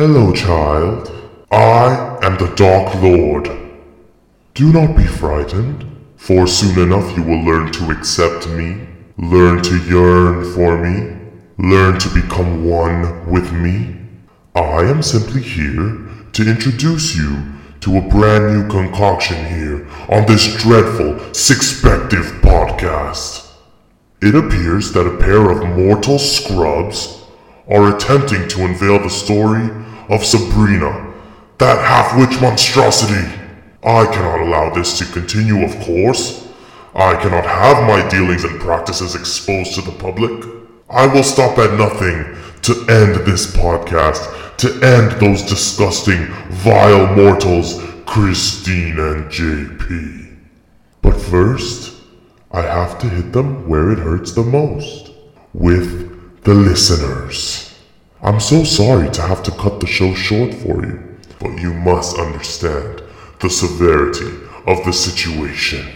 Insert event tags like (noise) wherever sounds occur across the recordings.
Hello, child. I am the Dark Lord. Do not be frightened, for soon enough you will learn to accept me, learn to yearn for me, learn to become one with me. I am simply here to introduce you to a brand new concoction here on this dreadful Sixpective podcast. It appears that a pair of mortal scrubs are attempting to unveil the story of Sabrina, that half witch monstrosity. I cannot allow this to continue, of course. I cannot have my dealings and practices exposed to the public. I will stop at nothing to end this podcast, to end those disgusting, vile mortals, Christine and JP. But first, I have to hit them where it hurts the most with the listeners. I'm so sorry to have to cut the show short for you, but you must understand the severity of the situation.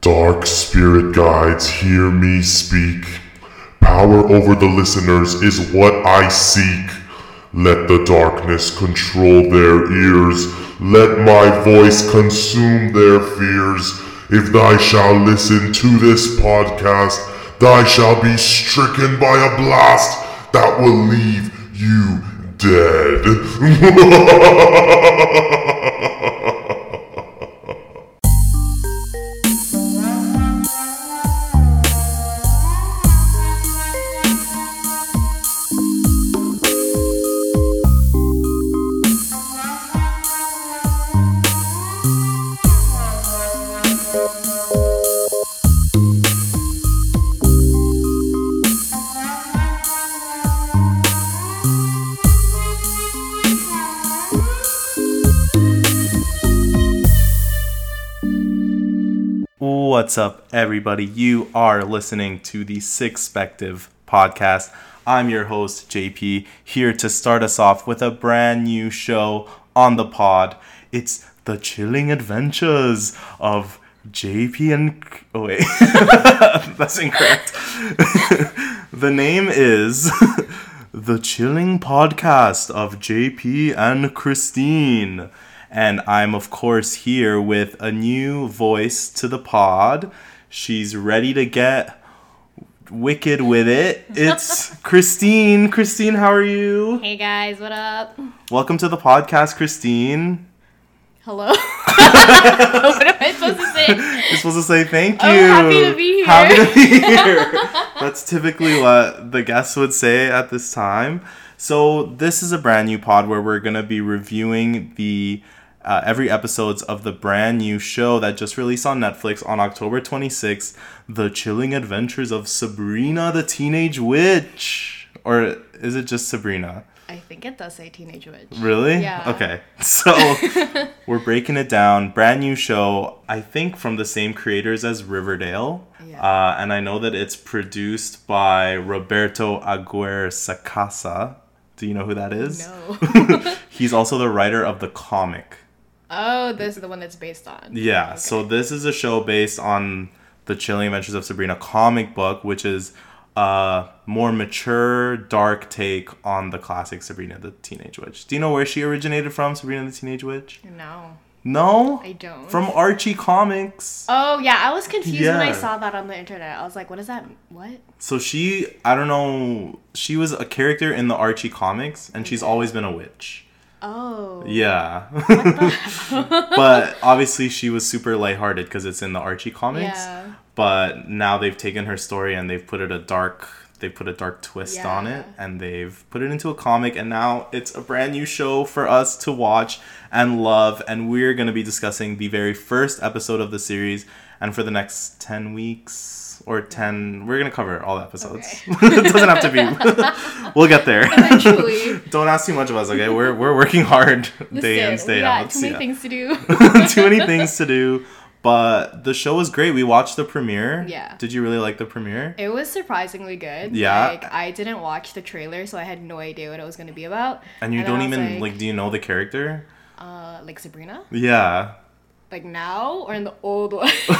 Dark spirit guides, hear me speak. Power over the listeners is what I seek. Let the darkness control their ears. Let my voice consume their fears. If thou shalt listen to this podcast, thou shalt be stricken by a blast that will leave you dead. (laughs) What's up, everybody? You are listening to the Sixpective podcast. I'm your host, JP, here to start us off with a brand new show on the pod. It's the chilling adventures of JP and. Oh, wait. (laughs) That's incorrect. (laughs) the name is (laughs) The Chilling Podcast of JP and Christine. And I'm, of course, here with a new voice to the pod. She's ready to get wicked with it. (laughs) It's Christine. Christine, how are you? Hey guys, what up? Welcome to the podcast, Christine. Hello. (laughs) (laughs) what am I supposed to say? You're supposed to say thank oh, you. Oh, happy to be here. Happy to be here. That's typically what the guests would say at this time. So this is a brand new pod where we're gonna be reviewing the uh, every episodes of the brand new show that just released on Netflix on October 26th, The Chilling Adventures of Sabrina the Teenage Witch. Or is it just Sabrina? I think it does say Teenage Witch. Really? Yeah. Okay. (laughs) So we're breaking it down. Brand new show, I think from the same creators as Riverdale. Yeah. Uh, and I know that it's produced by Roberto Aguirre Sacasa. Do you know who that is? No. (laughs) He's also the writer of the comic. Oh, this is the one that's based on. Yeah, so this is a show based on the Chilling Adventures of Sabrina comic book, which is a more mature, dark take on the classic Sabrina the Teenage Witch. Do you know where she originated from, Sabrina the Teenage Witch? No, No? I don't. From Archie Comics. Oh yeah, I was confused when I saw that on the internet. I was like, what is that? What? So she, I don't know, she was a character in the Archie Comics, and she's always been a witch. Oh. Yeah. (laughs) but obviously she was super lighthearted because it's in the Archie comics. Yeah. But now they've taken her story and they've put it a dark they put a dark twist on it and they've put it into a comic and now it's a brand new show for us to watch and love and we're going to be discussing the very first episode of the series and for the next 10 weeks or 10 we're going to cover all the episodes. (laughs) it doesn't have to be. (laughs) we'll get there. Eventually. (laughs) Don't ask too much of us, okay? We're we're working hard day in, day out. too many yeah. things to do. too many things to do. But the show was great. We watched the premiere. Yeah. Did you really like the premiere? It was surprisingly good. Yeah. Like I didn't watch the trailer, so I had no idea what it was gonna be about. And you I don't even like, do you know the character? uh like Sabrina? Yeah. Like now or in the old one? (laughs) (laughs)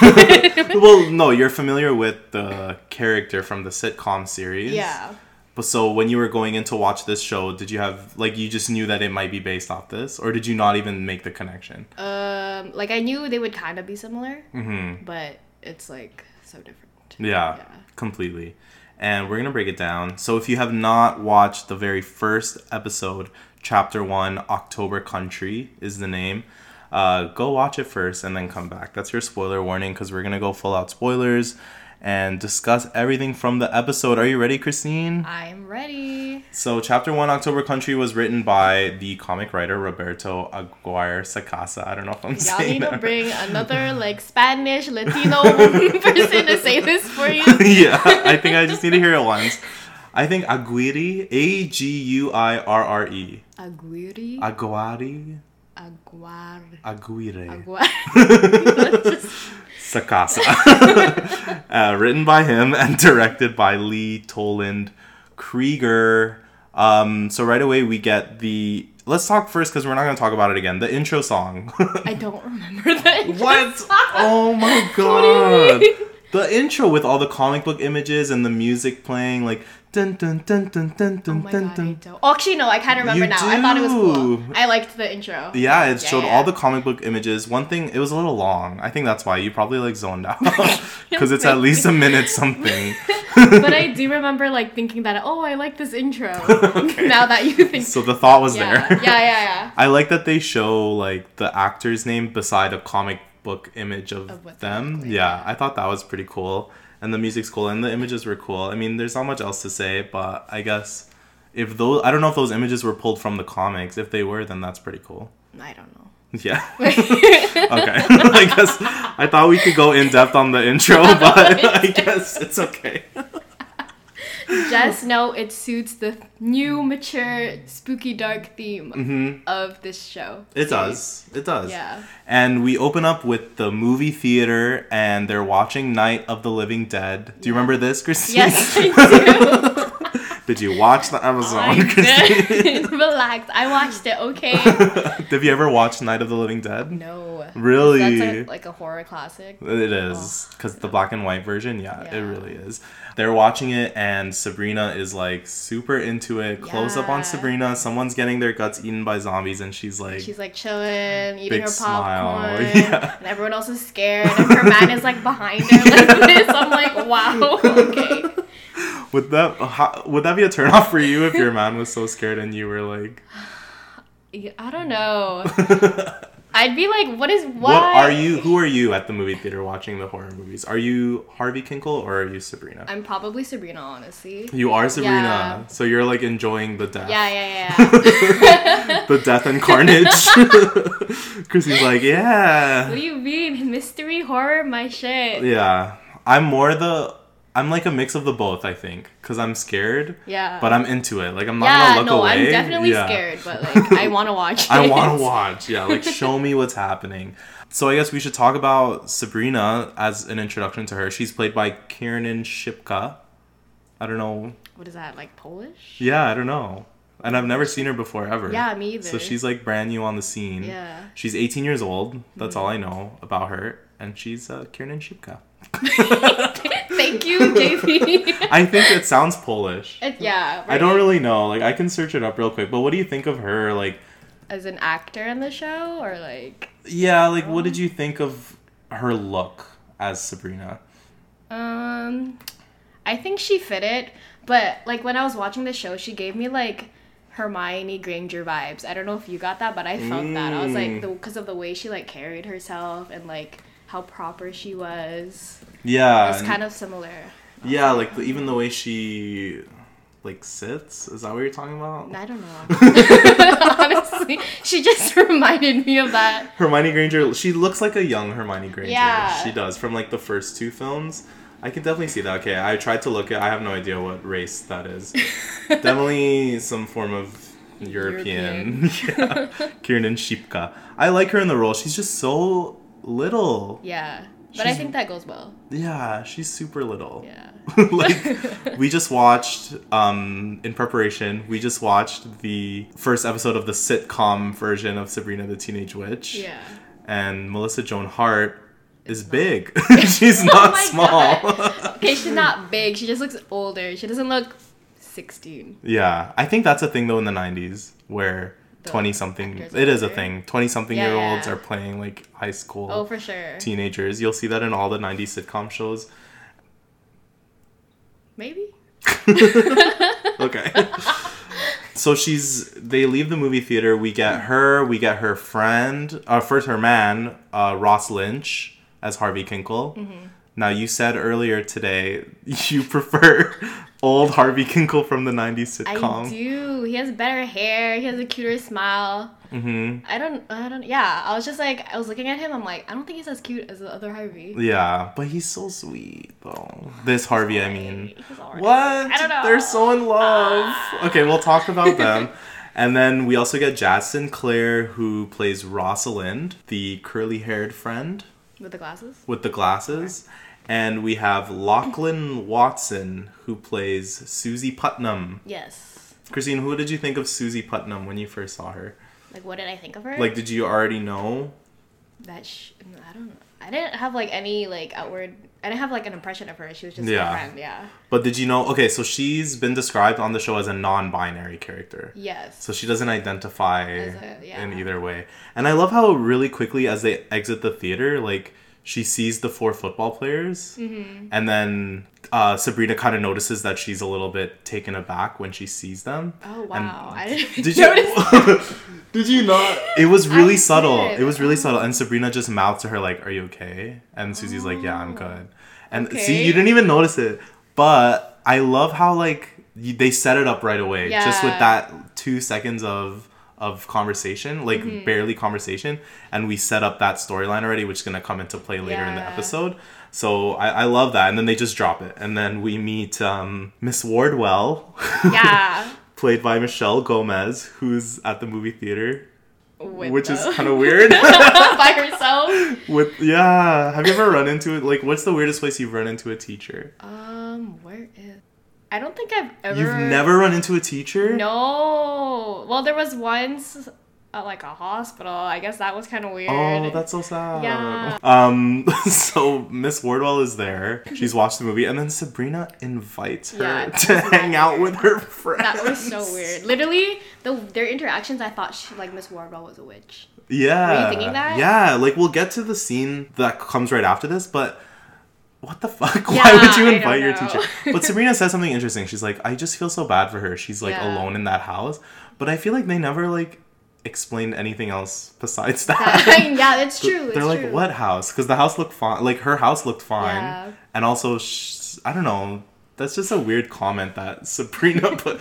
well, no, you're familiar with the character from the sitcom series. yeah. But so when you were going in to watch this show, did you have like you just knew that it might be based off this, or did you not even make the connection? Um, like I knew they would kind of be similar, Mm-hmm. but it's like so different. Yeah, Yeah. completely. And we're gonna break it down. So if you have not watched the very first episode, chapter one, October Country is the name. Uh, go watch it first and then come back. That's your spoiler warning because we're gonna go full out spoilers and discuss everything from the episode. Are you ready, Christine? I'm ready. So, Chapter 1 October Country was written by the comic writer Roberto Aguirre Sacasa. I don't know if I'm saying it. Y'all saying need to that. bring another like Spanish Latino (laughs) (laughs) person to say this for you. (laughs) yeah, I think I just need to hear it once. I think Aguirre, A G U I R R E. Aguirre. Aguirre? Aguar. Aguirre. Aguar. (laughs) Sacasa. (laughs) uh, written by him and directed by Lee Toland Krieger. Um, so right away we get the. Let's talk first because we're not going to talk about it again. The intro song. I don't remember that. (laughs) what? Oh my god. The intro with all the comic book images and the music playing like dun dun dun dun dun Oh dun my dun god. Oh, actually, no, I kind of remember You now. I thought it was cool. I liked the intro. Yeah, it showed Yeah. all the comic book images. One thing, it was a little long. I think that's why you probably like zoned out (laughs) (laughs) because it's at least a minute something. (laughs) but I do remember like thinking that, oh, I like this intro. now that you think. So the thought was yeah. there. yeah, yeah, yeah. I like that they show like the actor's name beside a comic book image of, Of them. like, yeah, I thought that was pretty cool. And the music's cool and the images were cool. I mean, there's not much else to say, but I guess if those I don't know if those images were pulled from the comics. If they were, then that's pretty cool. I don't know. (laughs) Yeah. (laughs) okay. (laughs) I guess I thought we could go in depth on the intro, but I guess it's okay. Just know it suits the new, mature, spooky, dark theme of this show. Mm-hmm. It series. does. It does. Yeah. And we open up with the movie theater and they're watching Night of the Living Dead. Do you remember this, Christine? Yes, I (laughs) do. Did you watch the Amazon? I did. (laughs) Relax. I watched it. Okay. (laughs) Have you ever watched Night of the Living Dead? No. Really? That's a, like a horror classic. It is because the black and white version, yeah, it really is. They're watching it, and Sabrina is like super into it. Close up on Sabrina. Someone's getting their guts eaten by zombies, and she's like, She's like chilling, eating her popcorn, (laughs) Yeah. and everyone else is scared, and her man is like behind her like (laughs) this. I'm like, wow, okay. would that how, would that be a turnoff for you if your man was so scared and you were like, (sighs) I don't know. (laughs) I'd be like, what is why? what are you? Who are you at the movie theater watching the horror movies? Are you Harvey Kinkle or are you Sabrina? I'm probably Sabrina, honestly. you are Sabrina, Yeah. so you're like enjoying the death. Yeah, yeah, yeah. (laughs) the death and carnage. (laughs) Chrissy's like, yeah. what do you mean? Mystery, horror, my shit. Yeah, I'm more the. I'm like a mix of the both. I think because I'm scared, Yeah. but I'm into it. Like I'm not yeah, gonna look no, away. I'm definitely Yeah. scared, but like, (laughs) I want to watch it. I want to watch. Yeah, like (laughs) show me what's happening. So I guess we should talk about Sabrina as an introduction to her. She's played by Kiernan Shipka. I don't know. What is that, like Polish? Yeah, I don't know. And I've never seen her before ever. Yeah, me either. So she's like brand new on the scene. Yeah. She's 18 years old. That's all I know about her. And she's uh, Kiernan Shipka. (laughs) Thank you, JP. (laughs) I think it sounds Polish. It- yeah. I don't really know. Like I can search it up real quick. But what do you think of her? Like, As an actor in the show, or like, yeah, like what did you think of her look as Sabrina? um, I think she fit it, but like when I was watching the show, she gave me like Hermione Granger vibes. I don't know if you got that, but I felt that. I was like, Mm. because of the way she like carried herself and like how proper she was. Yeah. It's kind of similar. Yeah, like the, even the way she like sits. Is that what you're talking about? I don't know. (laughs) (laughs) Honestly, she just (laughs) reminded me of that. Hermione Granger. She looks like a young Hermione Granger. Yeah. She does from like the first two films. I can definitely see that. Okay, I tried to look at. I have no idea what race that is. definitely some form of European. yeah. Kiernan Shipka. I like her in the role. She's just so little. Yeah, but I think that goes well. Yeah, she's super little. Yeah. (laughs) like (laughs) we just watched um in preparation we just watched the first episode of the sitcom version of sabrina the teenage witch Yeah. and melissa joan hart is big (laughs) she's not Oh small. Okay, she's not big. She just looks older. She doesn't look 16. Yeah, I think that's a thing though in the '90s where The twenty something. It is a thing. Twenty something Yeah, year olds yeah. are playing like high school Oh, for sure. teenagers. You'll see that in all the '90s sitcom shows. Maybe. (laughs) Okay. (laughs) so she's they leave the movie theater. We get her. We get her friend. Uh, first her man, uh, Ross Lynch as Harvey Kinkle. Mm-hmm. Now you said earlier today (laughs) you prefer old Harvey Kinkle from the '90s sitcom. I do. He has better hair. He has a cuter smile. Mm-hmm. I don't. I don't. Yeah. I was just like, I was looking at him. I'm like, I don't think he's as cute as the other Harvey. Yeah, but he's so sweet though. This Harvey, I mean. What? I don't know. Ah. They're so in love. Okay, we'll talk about (laughs) them. And then we also get Jaz Sinclair, who plays Rosalind, the curly haired friend with the glasses. with the glasses. And we have Lachlan Watson, who plays Susie Putnam. Yes. Christine, who did you think of Susie Putnam when you first saw her? Like, what did I think of her? Like, did you already know? that. Sh- I don't know. I didn't have like any like outward. I didn't have like an impression of her. She was just Yeah. my friend. Yeah. But did you know? Okay, so she's been described on the show as a non binary character. Yes. So she doesn't identify a- yeah. in either way. And I love how really quickly as they exit the theater, like she sees the four football players, Mm-hmm. and then uh, Sabrina kind of notices that she's a little bit taken aback when she sees them. oh wow! I didn't Did notice. you? (laughs) did you not? It was really I subtle. did. It was really subtle. And Sabrina just mouths to her like, "Are you okay?" And Susie's like, "Yeah, I'm good." And see, Oh. You didn't even notice it, but I love how like y- they set it up right away, just with that two seconds of of conversation, like Mm-hmm. barely conversation, and we set up that storyline already, which is gonna come into play later in the episode. So I, I love that, and then they just drop it, and then we meet um, Miss Wardwell, (laughs) yeah. played by Michelle Gomez, who's at the movie theater, With which is kind of weird. (laughs) by herself. With yeah, have you ever run into it? Like, what's the weirdest place you've run into a teacher? Um, where is? I don't think I've ever. You've never run into a teacher? No. Well, there was once at like a hospital. I guess that was kind of weird. Oh, that's so sad. Yeah. Um. (laughs) So Miss Wardwell is there. She's watched the movie, and then Sabrina invites her Yeah, to hang out weird. with her friends. That was so weird. Literally, the their interactions, I thought she, like Miss Wardwell was a witch. Yeah. Were you thinking that? Yeah. Like we'll get to the scene that comes right after this, but. What the fuck? (laughs) Why would you invite your teacher? (laughs) But Sabrina says something interesting. She's like, I just feel so bad for her. She's like Yeah. alone in that house. But I feel like they never like explained anything else besides that. (laughs) yeah, that's true. They're it's like, true. what house? Because the house looked fine. Like her house looked fine, Yeah. and also, sh- I don't know. That's just a weird comment that Sabrina put.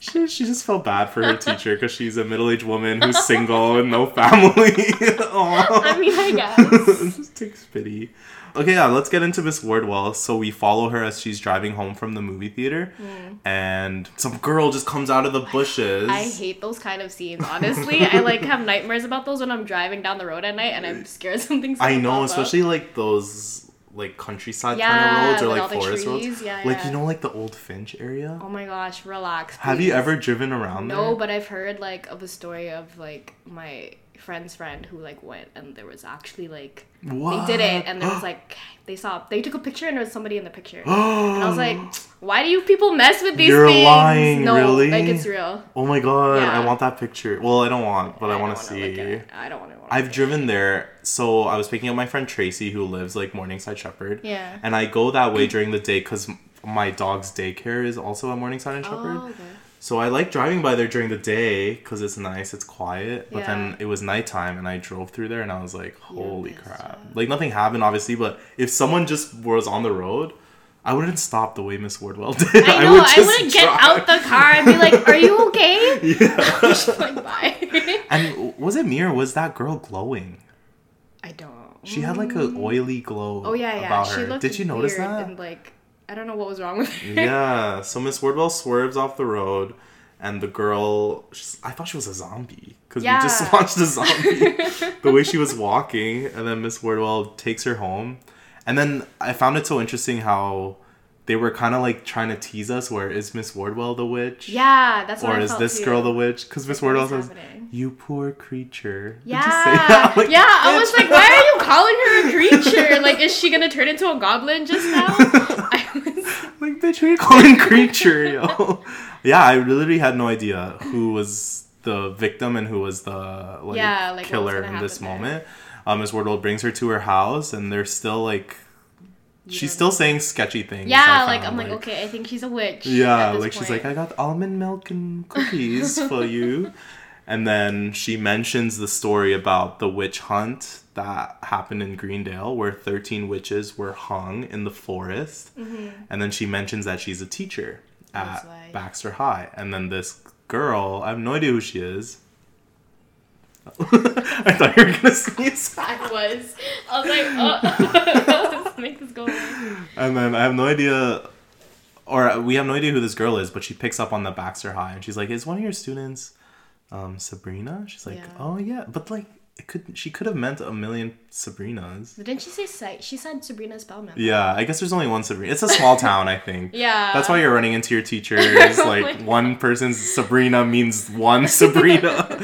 she, she just felt bad for her teacher because she's a middle-aged woman who's single and no family. I mean, I guess. It just takes pity. Okay, yeah, let's get into Miss Wardwell. So we follow her as she's driving home from the movie theater, hmm. and some girl just comes out of the bushes. I hate those kind of scenes. Honestly, I like have nightmares about those when I'm driving down the road at night and I'm scared (laughs) something's. I know, pop up. especially like those like countryside kind of roads or like forest roads. Yeah, like yeah. you know, like the old Finch area. Oh my gosh, relax. Have you ever driven around No, there? but I've heard like of a story of like my friend's friend who like went and there was actually like What? they did it and there was (gasps) like they saw they took a picture and there was somebody in the picture. (gasps) and I was like, why do you people mess with these You're things? lying, no, really? like it's real. oh my god, Yeah. I want that picture. Well, I don't want, but I, want to see. I don't want to. I've driven there. So I was picking up my friend Tracy, who lives like Morningside Shepherd. Yeah. And I go that way during the day because my dog's daycare is also at Morningside and Shepherd. Oh, okay. So I like driving by there during the day because it's nice, it's quiet. But then it was nighttime and I drove through there and I was like, holy crap. Like nothing happened, obviously, but if someone just was on the road, I wouldn't stop the way Miss Wardwell (laughs) did. I know. would I, wouldn't get out the car and be like, "Are you okay?" (laughs) (laughs) Yeah. Just like bye. and was it me or was that girl glowing? I don't. She had like an mm. oily glow Oh yeah, yeah. about She her. looked. Did you notice that? And like, I don't know what was wrong with her. (laughs) yeah. So Miss Wardwell swerves off the road, and the girl. I thought she was a zombie because we just (laughs) watched a zombie. (laughs) the way she was walking, and then Miss Wardwell takes her home, and then I found it so interesting how they were kind of like trying to tease us. Where is Miss Wardwell the witch? Yeah, that's what Or I is this too. girl the witch? Because Miss Wardwell says, happening? "You poor creature." Yeah, say that? Like, yeah. I was like, why are you calling her a creature? Like, is she gonna turn into a goblin just now? I was, like bitch, who you calling creature, yo? yeah, I literally had no idea who was the victim and who was the like, Yeah, like, killer in this there. moment. Um, Miss Wardwell brings her to her house, and they're still like, she's don't still saying sketchy things. Yeah, I like I'm like, okay, I think she's a witch. Yeah, at this like she's like, I got almond milk and (laughs) cookies for you. And then she mentions the story about the witch hunt that happened in Greendale where 13 witches were hung in the forest. And then she mentions that she's a teacher Mm-hmm. At why. Baxter High. And then this girl, I have no idea who she is. (laughs) I thought you were going to sneeze. (laughs) I was. I was like, oh, let's make this go away. And then I have no idea, or we have no idea who this girl is, but she picks up on the Baxter High and she's like, "Is one of your students, um, Sabrina?" She's like, Yeah. "Oh yeah," but like it could, she could have meant a million Sabrinas. But didn't she say sight? She said Sabrina Spellman. Yeah, I guess there's only one Sabrina. It's a small town, I think. (laughs) Yeah. That's why you're running into your teachers. (laughs) Oh like one person's Sabrina means one Sabrina.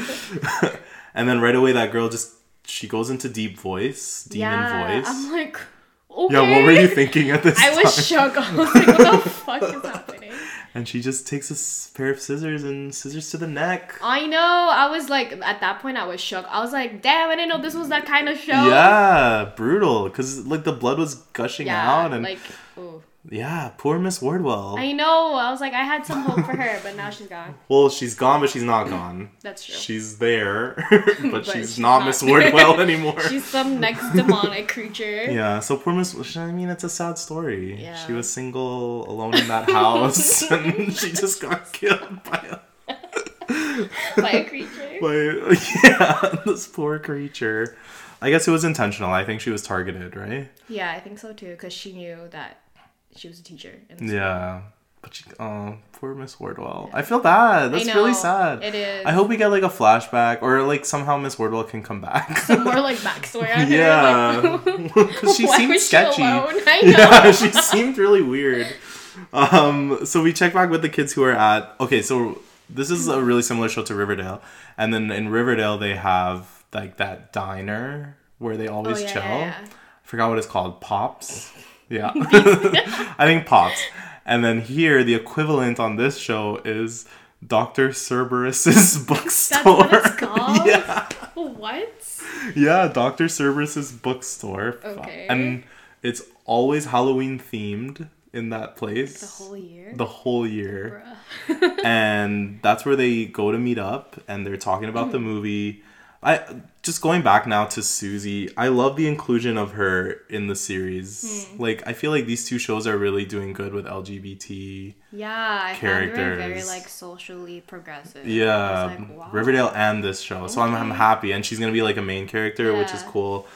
(laughs) and then right away that girl just she goes into deep voice, demon yeah. voice. I'm like, okay. yeah, what were you thinking at this I time? was shook. I was like, what the fuck is happening? And she just takes a pair of scissors and scissors to the neck. I know. I was like, at that point, I was shook. I was like, damn, I didn't know this was that kind of show. Yeah, brutal. Because like the blood was gushing Yeah, out, and like. Yeah, poor Miss Wardwell. I know. I was like, I had some hope for her, but now she's gone. (laughs) well, she's gone, but she's not gone. (clears throat) That's true. She's there, (laughs) but, she's, she's not, not Miss. Wardwell (laughs) anymore. She's some next demonic creature. yeah, so poor Miss. I mean, it's a sad story. Yeah. She was single, alone in that house, and she just got killed by a By a creature. by yeah, this poor creature. I guess it was intentional. I think she was targeted, right? Yeah, I think so too, because she knew that she was a teacher. Yeah. But she, oh, poor Miss Wardwell. I feel bad. That's really know, sad. it is. I hope we get like a flashback or like somehow Miss Wardwell can come back. (laughs) More like backstory on her. yeah. Like, Because she why seemed was she sketchy. alone? I (laughs) know. yeah, she seemed really weird. Um, so we check back with the kids who are at. Okay, so this is a really similar show to Riverdale, and then in Riverdale they have like that diner where they always Oh, yeah, chill. yeah, yeah. I forgot what it's called. Pops. Yeah, (laughs) (laughs) I think Pops. And then here the equivalent on this show is Dr. Cerberus's bookstore. (laughs) That's what it's called? yeah. What? Yeah, Dr. Cerberus's bookstore. Okay. And it's always Halloween themed in that place. The whole year? The whole year. and that's where they go to meet up and they're talking about Hmm. the movie. I just going back now to Susie, I love the inclusion of her in the series. Hmm. Like I feel like these two shows are really doing good with LGBT. Yeah, I found her very like socially progressive. Yeah, like, wow. Riverdale and this show. So I'm, I'm happy. And she's going to be like a main character, which is cool.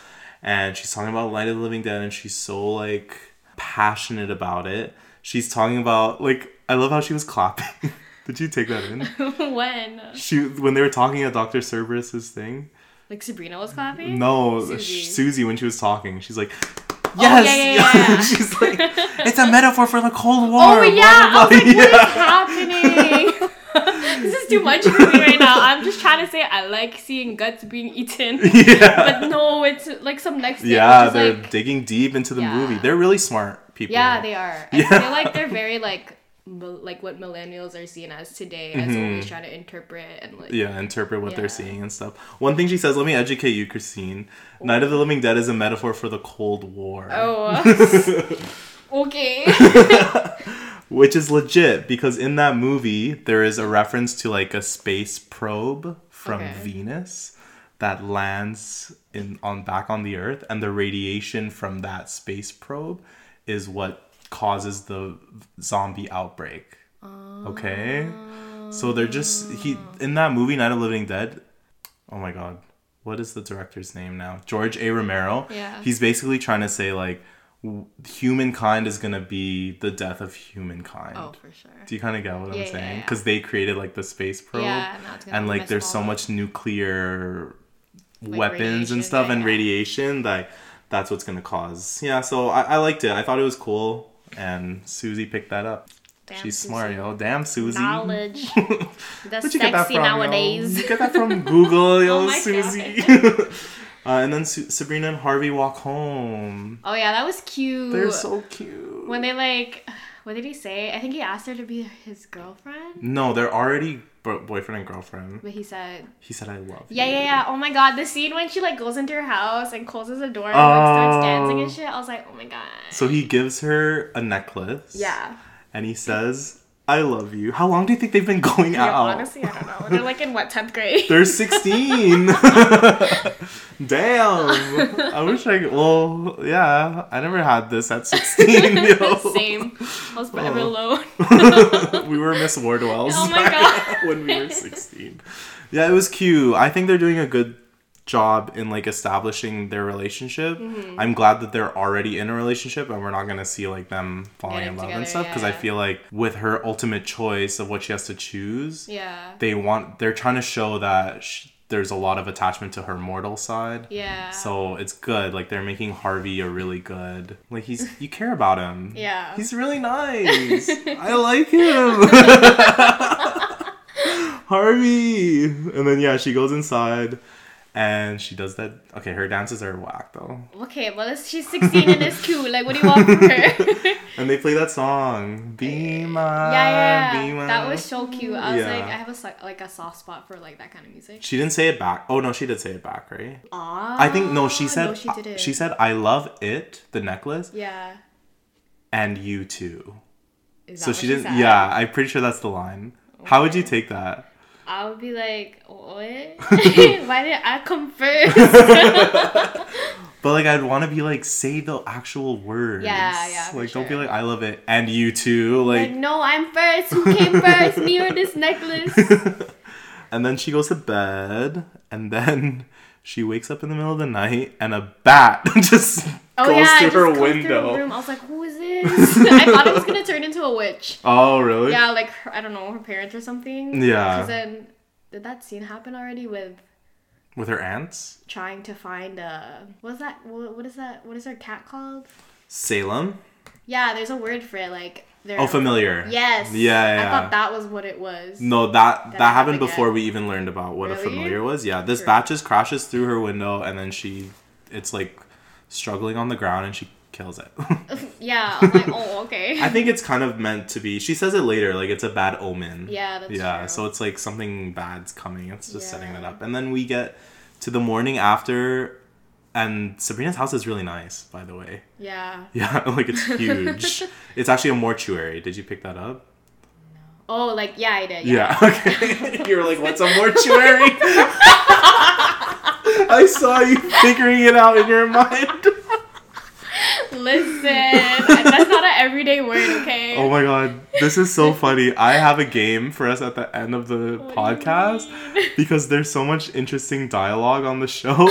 And she's talking about Night of the Living Dead and she's so like passionate about it. She's talking about like I love how she was clapping. (laughs) Did you take that in? (laughs) when? She when they were talking at Dr. Cerberus's thing. Like Sabrina was clapping? No, Susie. Susie. When she was talking, she's like, Oh, "Yes, yeah, yeah, yeah, yeah. (laughs) she's like, (laughs) "It's a metaphor for the Cold oh, War." Oh blah, yeah, blah, I was like, blah." what is happening? this is too much for me right now. I'm just trying to say I like seeing guts being eaten, yeah. but no, it's like some next thing. Yeah, they're like, digging deep into the Yeah. movie. They're really smart people. yeah, they are. I Yeah. feel like they're very like like what millennials are seen as today, as always trying to interpret and like. Mm-hmm. Yeah, interpret what Yeah. they're seeing and stuff. One thing she says, let me educate you, Christine. Night of the Living Dead is a metaphor for the Cold War. Oh. (laughs) okay. (laughs) Which is legit because in that movie there is a reference to like a space probe from Okay. Venus that lands in on back on the earth and the radiation from that space probe is what causes the zombie outbreak. Okay? So they're just he in that movie Night of Living Dead. Oh my god. What is the director's name now? George A. Romero. Yeah. He's basically trying to say like w- humankind is going to be the death of humankind. oh, for sure. Do you kind of get what Yeah, I'm yeah, saying? yeah. Because they created like the space probe, Yeah, now it's and like there's so much nuclear weapons and stuff and radiation that that's what's gonna cause. Yeah, so I, I liked it. I thought it was cool, and Susie picked that up. Damn, She's Susie. smart, yo. Damn, Susie. Knowledge. (laughs) That's Where'd you get that sexy from, yo? nowadays. You get that from Google, (laughs) yo, Oh Susie. (laughs) uh, and then Su- Sabrina and Harvey walk home. Oh yeah, that was cute. They're so cute. when they like what did he say? I think he asked her to be his girlfriend, No, they're already boyfriend and girlfriend. but he said, He said, "I love yeah, you." yeah, yeah. Yeah. Oh my god, the scene when she like goes into her house and closes the door and like starts oh. dancing and Oh. shit. I was like, oh my god. So he gives her a necklace. yeah. And he says, "I love you." How long do you think they've been going Yeah, out? honestly, I don't know. They're like in what tenth grade? They're 16. (laughs) (laughs) Damn. (laughs) I wish I could. Well, yeah. I never had this at 16. (laughs) Yo. Same. I was forever Oh. alone. (laughs) we were Miss Wardwells Oh my God. when we were 16. Yeah, it was cute. I think they're doing a good job in like establishing their relationship. Mm-hmm. I'm glad that they're already in a relationship and we're not going to see like them falling in love and stuff because I feel like with her ultimate choice of what she has to choose, yeah. they want they're trying to show that sh- there's a lot of attachment to her mortal side. Yeah. So it's good. Like they're making Harvey a really good. Like he's you care about him. Yeah. He's really nice. I like him. (laughs) Harvey. And then yeah, she goes inside and she does that. Okay, her dances are whack though. Okay, well, she's 16 and it's cute. Like, what do you want from her? (laughs) And they play that song, "Be My." yeah, yeah. That was so cute. I was Yeah. like, I have a like a soft spot for like that kind of music. She didn't say it back. Oh no, she did say it back, right? Aww. I think no. She ah, said No, she uh, did it. she said I love it, the necklace, Yeah. and you too. Is So she what didn't. said? Yeah, I'm pretty sure that's the line. How would you take that? I would be like, what? (laughs) Why did I come first? (laughs) But like, I'd want to be like, say the actual words. Yeah, yeah, Like, don't be like, I love it, and you too. like, Like, no, I'm first. Who came first? Me or this necklace? (laughs) and then she goes to bed, and then she wakes up in the middle of the night, and a bat just Oh goes yeah, through her through window. room. I was like, who is this? (laughs) I thought it was gonna turn into a witch. Oh, really? Yeah, like her, I don't know her parents or something. Yeah. Because then did that scene happen already with With her aunts, trying to find a what's that? What, what is that? What is her cat called? Salem. Yeah, there's a word for it. Like they're Oh, familiar. Yes. Yeah, yeah. I thought that was what it was. No, that that, That happened before we even learned about what a familiar was. Yeah, this True. bat just crashes through her window, and then she, it's like struggling on the ground, and she kills it. (laughs) (laughs) Yeah. I'm like, oh, okay. I think it's kind of meant to be. She says it later, like it's a bad omen. yeah, that's yeah. true. So it's like something bad's coming. It's just setting that Yeah. up, and then we get to the morning after, and Sabrina's house is really nice, by the way. yeah. Yeah, (laughs) like it's huge. it's actually a mortuary. Did you pick that up? No. Oh, like yeah, I did. Yeah. Yeah. Okay. you were like, "What's a mortuary?" (laughs) I saw you figuring it out in your mind. (laughs) Listen, that's not an everyday word, okay? Oh my god, this is so funny. I have a game for us at the end of the What podcast (laughs) because there's so much interesting dialogue on the show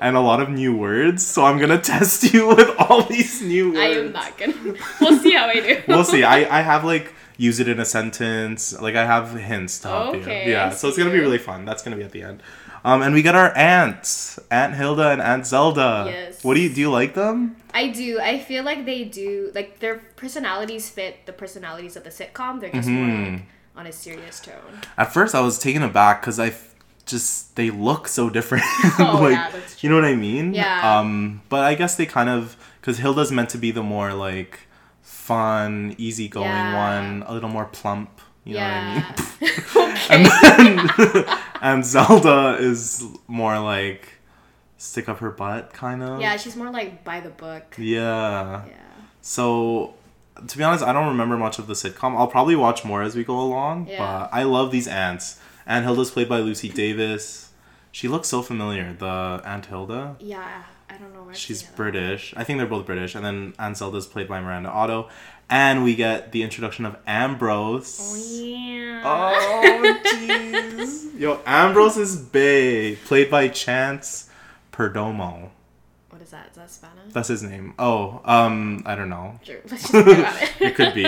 and a lot of new words. So I'm gonna test you with all these new words. I am not gonna. We'll see how I do. We'll see. I, I have like use it in a sentence. Like I have hints to help Okay, you. Yeah, so it's gonna be really fun. That's gonna be at the end. Um, and we got our aunts, Aunt Hilda and Aunt Zelda. Yes. What do you do? You like them? I do. I feel like they do. Like their personalities fit the personalities of the sitcom. They're just Mhm. more like on a serious tone. At first, I was taken aback because I f- just they look so different. (laughs) (laughs) Oh, like, yeah, that's you know what I mean? Yeah. Um, but I guess they kind of because Hilda's meant to be the more like fun, easygoing Yeah. one, a little more plump. You know yeah. what I mean? (laughs) (laughs) okay. and then, (laughs) and Zelda is more like stick up her butt kind of. yeah, she's more like by the book. Yeah. Yeah. So, to be honest, I don't remember much of the sitcom. I'll probably watch more as we go along. Yeah. But I love these aunts. Aunt Hilda's played by Lucy Davis. She looks so familiar. The Aunt Hilda. Yeah. I don't know where. She's. British. I think they're both British. And then Aunt Zelda's played by Miranda Otto. And we get the introduction of Ambrose. Oh yeah. Oh, jeez. (laughs) Yo, Ambrose is Bay, played by Chance Perdomo. what is that? Is that Spanish? That's his name. Oh, um, I don't know. Sure. (laughs) Let's just forget about it. (laughs) It could be.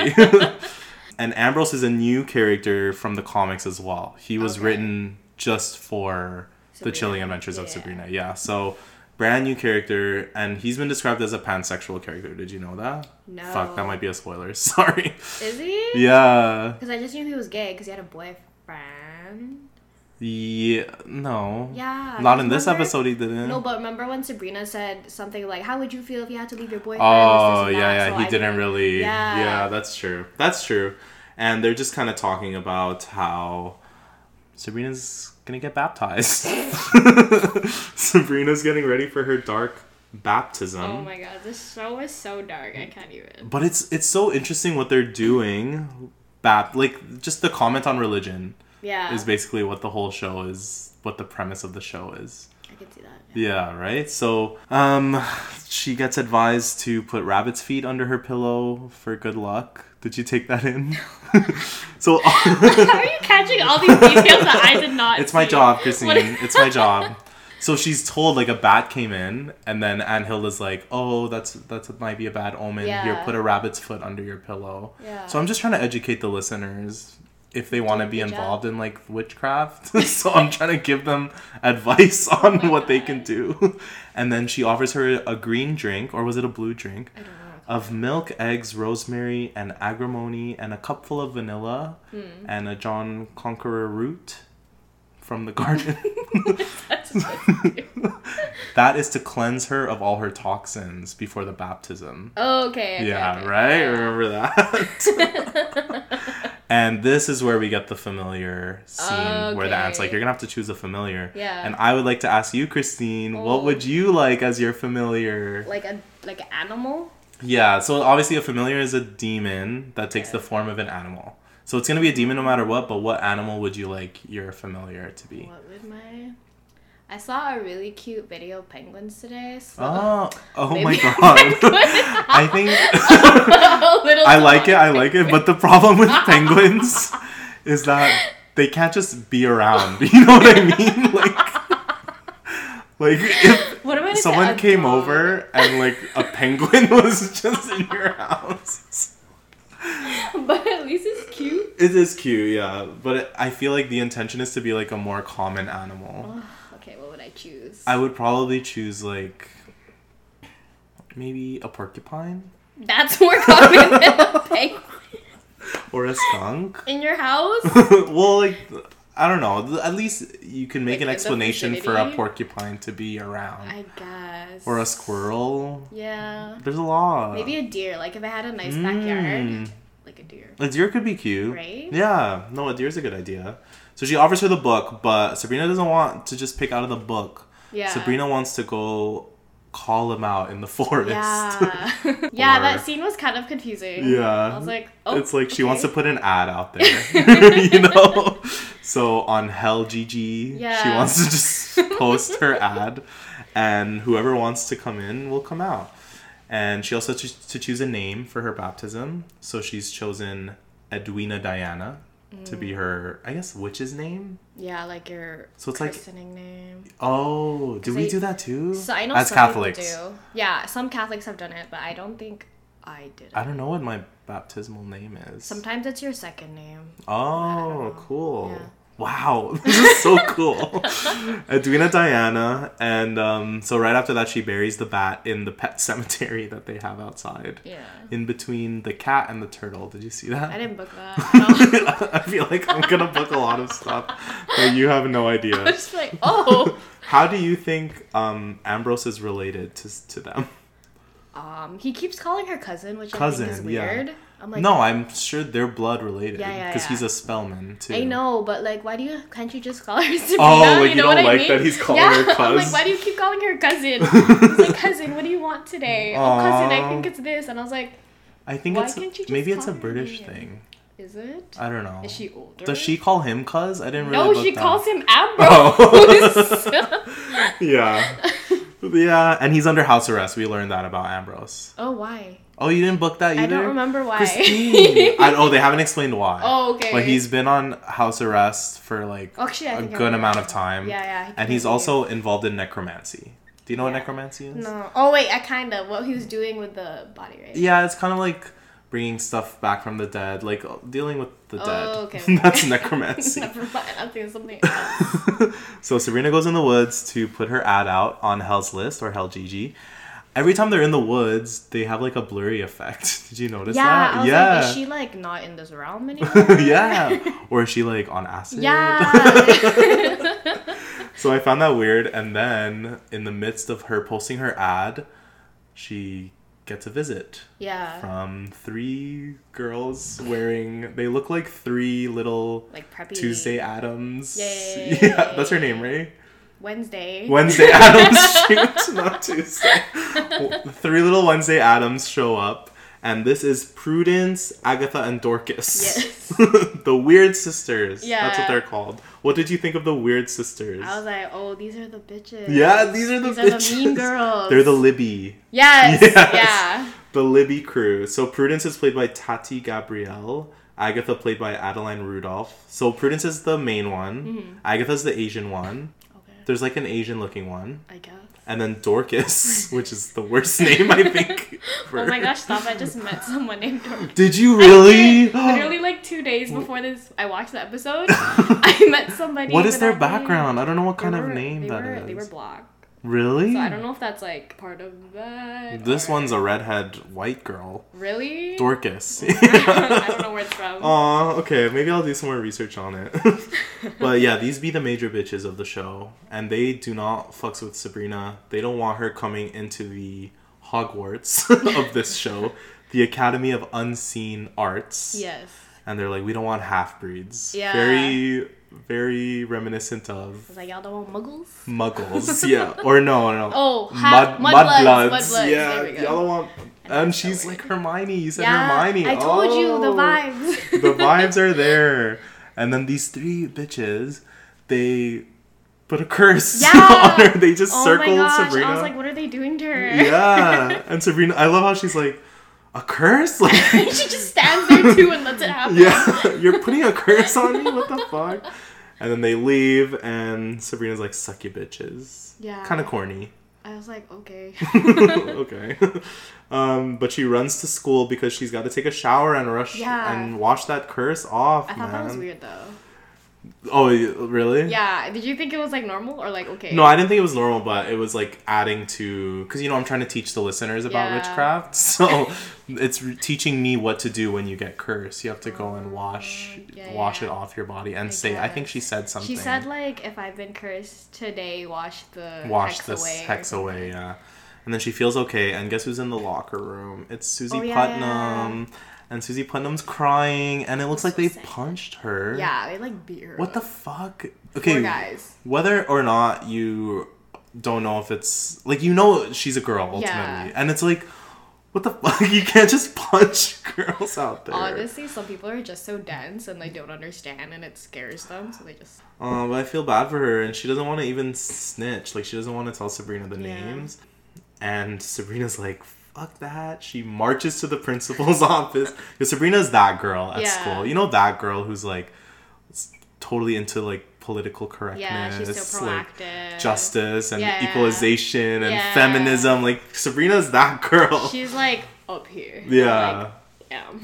and Ambrose is a new character from the comics as well. He was Okay. written just for the Sabrina. Chilling Adventures of Sabrina. Yeah, so brand new character, and he's been described as a pansexual character. Did you know that? No. Fuck, that might be a spoiler. (laughs) Sorry. Is he? Yeah. Because I just knew he was gay because he had a boyfriend. Yeah, no. Yeah. Not in this episode, he didn't. No, but remember when Sabrina said something like, "How would you feel if you had to leave your boyfriend?" Oh this, this, oh, and yeah, yeah. So he I didn't really. Yeah. Yeah. that's true. That's true. And they're just kind of talking about how Sabrina's gonna get baptized. (laughs) Sabrina's getting ready for her dark baptism. Oh my god, this show is so dark. I can't even. But it's it's so interesting what they're doing. Bap like just the comment on religion Yeah. is basically what the whole show is. What the premise of the show is. I can see that. Yeah, right? So, um, she gets advised to put rabbit's feet under her pillow for good luck. Did you take that in? (laughs) so, How (laughs) (laughs) are you catching all these details that I did not? it's my see? job, Christine. What- It's my job. So she's told like a bat came in, and then Aunt Hilda's like, "Oh, that's that's might be a bad omen. Here, put a rabbit's foot under your pillow." Yeah. So I'm just trying to educate the listeners if they want to be good job. involved in like witchcraft. so I'm trying to give them advice oh on Oh what they can do. And then she offers her a green drink, or was it a blue drink? I don't know. Of milk, eggs, rosemary, and agrimony, and a cupful of vanilla, Hmm. and a John Conqueror root from the garden. (laughs) (laughs) That is to cleanse her of all her toxins before the baptism. okay. okay, Yeah, okay. right? Yeah. Remember that? (laughs) and this is where we get the familiar scene where the aunt's like, You're gonna have to choose a familiar. Yeah. And I would like to ask you, Christine, what Oh. would you like as your familiar? Like a like an animal. Yeah, so obviously a familiar is a demon that takes the form of an animal. So it's gonna be a demon no matter what, but what animal would you like your familiar to be? What would my? I saw a really cute video of penguins today. So Oh, oh my god. (laughs) (laughs) I think (laughs) I like it. I like it, but the problem with penguins is that they can't just be around. You know what I mean? Like like if What am I gonna someone came dog. over and like a penguin (laughs) was just in your house. (laughs) but at least it's cute. It is cute, yeah, but it, I feel like the intention is to be like a more common animal. Okay, what would I choose? I would probably choose like maybe a porcupine That's more common than a (laughs) penguin or a skunk. in your house. well, like I don't know. At least you can make Like an explanation for a porcupine to be around, I guess. or a squirrel. Yeah. There's a lot. Maybe a deer. Like if I had a nice Mm. backyard, like a deer. A deer could be cute. Right? Yeah. No, a deer's a good idea. So she offers her the book, but Sabrina doesn't want to just pick out of the book. Yeah. Sabrina wants to go call him out in the (laughs) forest. Yeah. (laughs) yeah, Or- that scene was kind of confusing. Yeah. I was like, oh. it's like she wants to put an ad out there, (laughs) you know. So on Hell GG, she wants to just post her ad, and whoever wants to come in will come out. And she also has to choose a name for her baptism. So she's chosen Edwina Diana to be her, I guess, witch's name. Yeah, like your So it's like- name. Oh, do we I- do that too? So I know As Catholics. do. Yeah, some Catholics have done it, but I don't think I did. I don't know what my baptismal name is. Sometimes it's your second name. Oh, cool. Yeah. Wow, (laughs) this is so cool. (laughs) Edwina Diana, and um, so right after that, she buries the bat in the pet (laughs) cemetery that they have outside, Yeah. in between the cat and the turtle. Did you see that? I didn't book that. No. I feel like I'm gonna book a lot of stuff that you have no idea. I idea. was just like, oh. How do you think um, Ambrose is related to to them? Um, he keeps calling her cousin, which I think is yeah. I'm like, no, I'm sure they're blood related Yeah, yeah, because yeah. he's a spellman too. I know, but like, why do you can't you just call her (laughs) Sabrina? Oh, like you know don't what I like mean? that he's calling yeah, her (laughs) I'm like, why do you keep calling her cousin? (laughs) He's like, cousin, what do you want today? Oh, cousin, I think it's this, and I was like, I think Why it's can't you just maybe it's a British thing. is it? I don't know. Is she older? Does she call him cuz? I didn't really. No, she that. calls him oh. Ambrose. Yeah. yeah, and he's under house arrest. We learned that about Ambrose. oh, why? Oh, you didn't book that either. I don't remember why. Christine. I, oh, they haven't explained why. (laughs) Oh, okay. But he's been on house arrest for like Actually, I a good amount of time. Yeah, yeah. he And he's also involved in necromancy. Do you know what necromancy is? no. Oh wait, I kind of what he was doing with the body, right? Yeah, it's kind of like bringing stuff back from the dead, like uh, dealing with the Oh, dead. okay. (laughs) That's (laughs) necromancy. Never mind. I'm thinking something else. so Sabrina goes in the woods to put her ad out on Hell's List or Hell GG. Every time they're in the woods, they have like a blurry effect. (laughs) Did you notice Yeah, that? Yeah. like, is she like not in this realm (laughs) anymore? yeah. (laughs) Or is she like on acid? yeah. So I found that weird. And then in the midst of her posting her ad, she gets a visit yeah. from three girls wearing, they look like three little Like preppy. Tuesday Adams. Yay. Yeah, that's her name, right? Wednesday. Wednesday (laughs) Addams shoot, not Tuesday. Three little Wednesday Addams show up, and this is Prudence, Agatha, and Dorcas. Yes. (laughs) the Weird Sisters. Yeah. That's what they're called. What did you think of the Weird Sisters? I was like, oh, these are the bitches. Yeah, these are the these are the bitches. mean girls. They're the Libby. Yes. (laughs) Yes. Yeah. The Libby crew. So Prudence is played by Tati Gabrielle. Agatha played by Adeline Rudolph. So Prudence is the main one. Mm-hmm. Agatha's the Asian one. There's like an Asian looking one. I guess. And then Dorcas, (laughs) (laughs) which is the worst name I think. for- (laughs) Oh my gosh, stop! I just met someone named Dorcas. Did you really? (gasps) Literally, like two days before this, I watched the episode. I met somebody. what is their that name. background? I don't know what kind of name that were, is. They were black. Really? So I don't know if that's like part of that. This or- one's a redhead white girl. really. Dorcas. (laughs) I don't know where it's from. Aw, okay, maybe I'll do some more research on it. (laughs) but yeah, these be the major bitches of the show, and they do not fucks with Sabrina. They don't want her coming into the Hogwarts (laughs) of this show, the Academy of Unseen Arts. Yes. And they're like, we don't want half breeds. Yeah. Very, very reminiscent of Was like y'all don't want muggles. Muggles. (laughs) yeah. Or no, no. Oh, half- mudbloods, mudbloods, Yeah. there we go. Y'all don't want. And um, so she's like Hermione. You said Yeah, Hermione. I told you the Oh vibes. the (laughs) vibes are there. And then these three bitches, they put a curse (laughs) Yeah. on her. They just oh circle my gosh! Sabrina. I was like, what are they doing to her? yeah. And Sabrina, I love how she's like, a curse? (laughs) Like, she just stands there too and lets it happen. yeah, (laughs) you're putting a curse on me? What the fuck? And then they leave, and Sabrina's like, suck you bitches. Yeah. Kind of corny. I was like, okay. (laughs) okay. Um, but she runs to school because she's got to take a shower and rush Yeah. and wash that curse off, I thought man. that was weird though. Oh, really? Yeah. Did you think it was like normal or like okay? No, I didn't think it was normal, but it was like adding to because you know I'm trying to teach the listeners about Yeah. witchcraft, (laughs) so (laughs) it's re- teaching me what to do when you get cursed. You have to go and oh, wash Oh, yeah, wash yeah. it off your body and I say. I think she said something. She said like, if I've been cursed today, wash the wash hex this away. hex away, yeah. And then she feels okay, and guess who's in the locker room? It's Susie Oh, Putnam, and Susie Putnam's crying, and it looks like so they sad. punched her. Yeah, they like beat her. What the up. fuck? Poor Okay, guys. whether or not you don't know if it's like you know she's a girl ultimately, Yeah. and it's like, what the fuck? (laughs) You can't just punch (laughs) girls out there. Honestly, some people are just so dense and they don't understand, and it scares them, so they just. Uh, but I feel bad for her, and she doesn't want to even snitch. Like she doesn't want to tell Sabrina the Yeah. names, and Sabrina's like, "Fuck that!" She marches to the principal's (laughs) office. Because Sabrina's that girl at Yeah. school. You know that girl who's like, totally into like political correctness, Yeah, so like justice and Yeah. equalization and Yeah. feminism. Like Sabrina's that girl. She's like up here. (laughs) yeah. Like.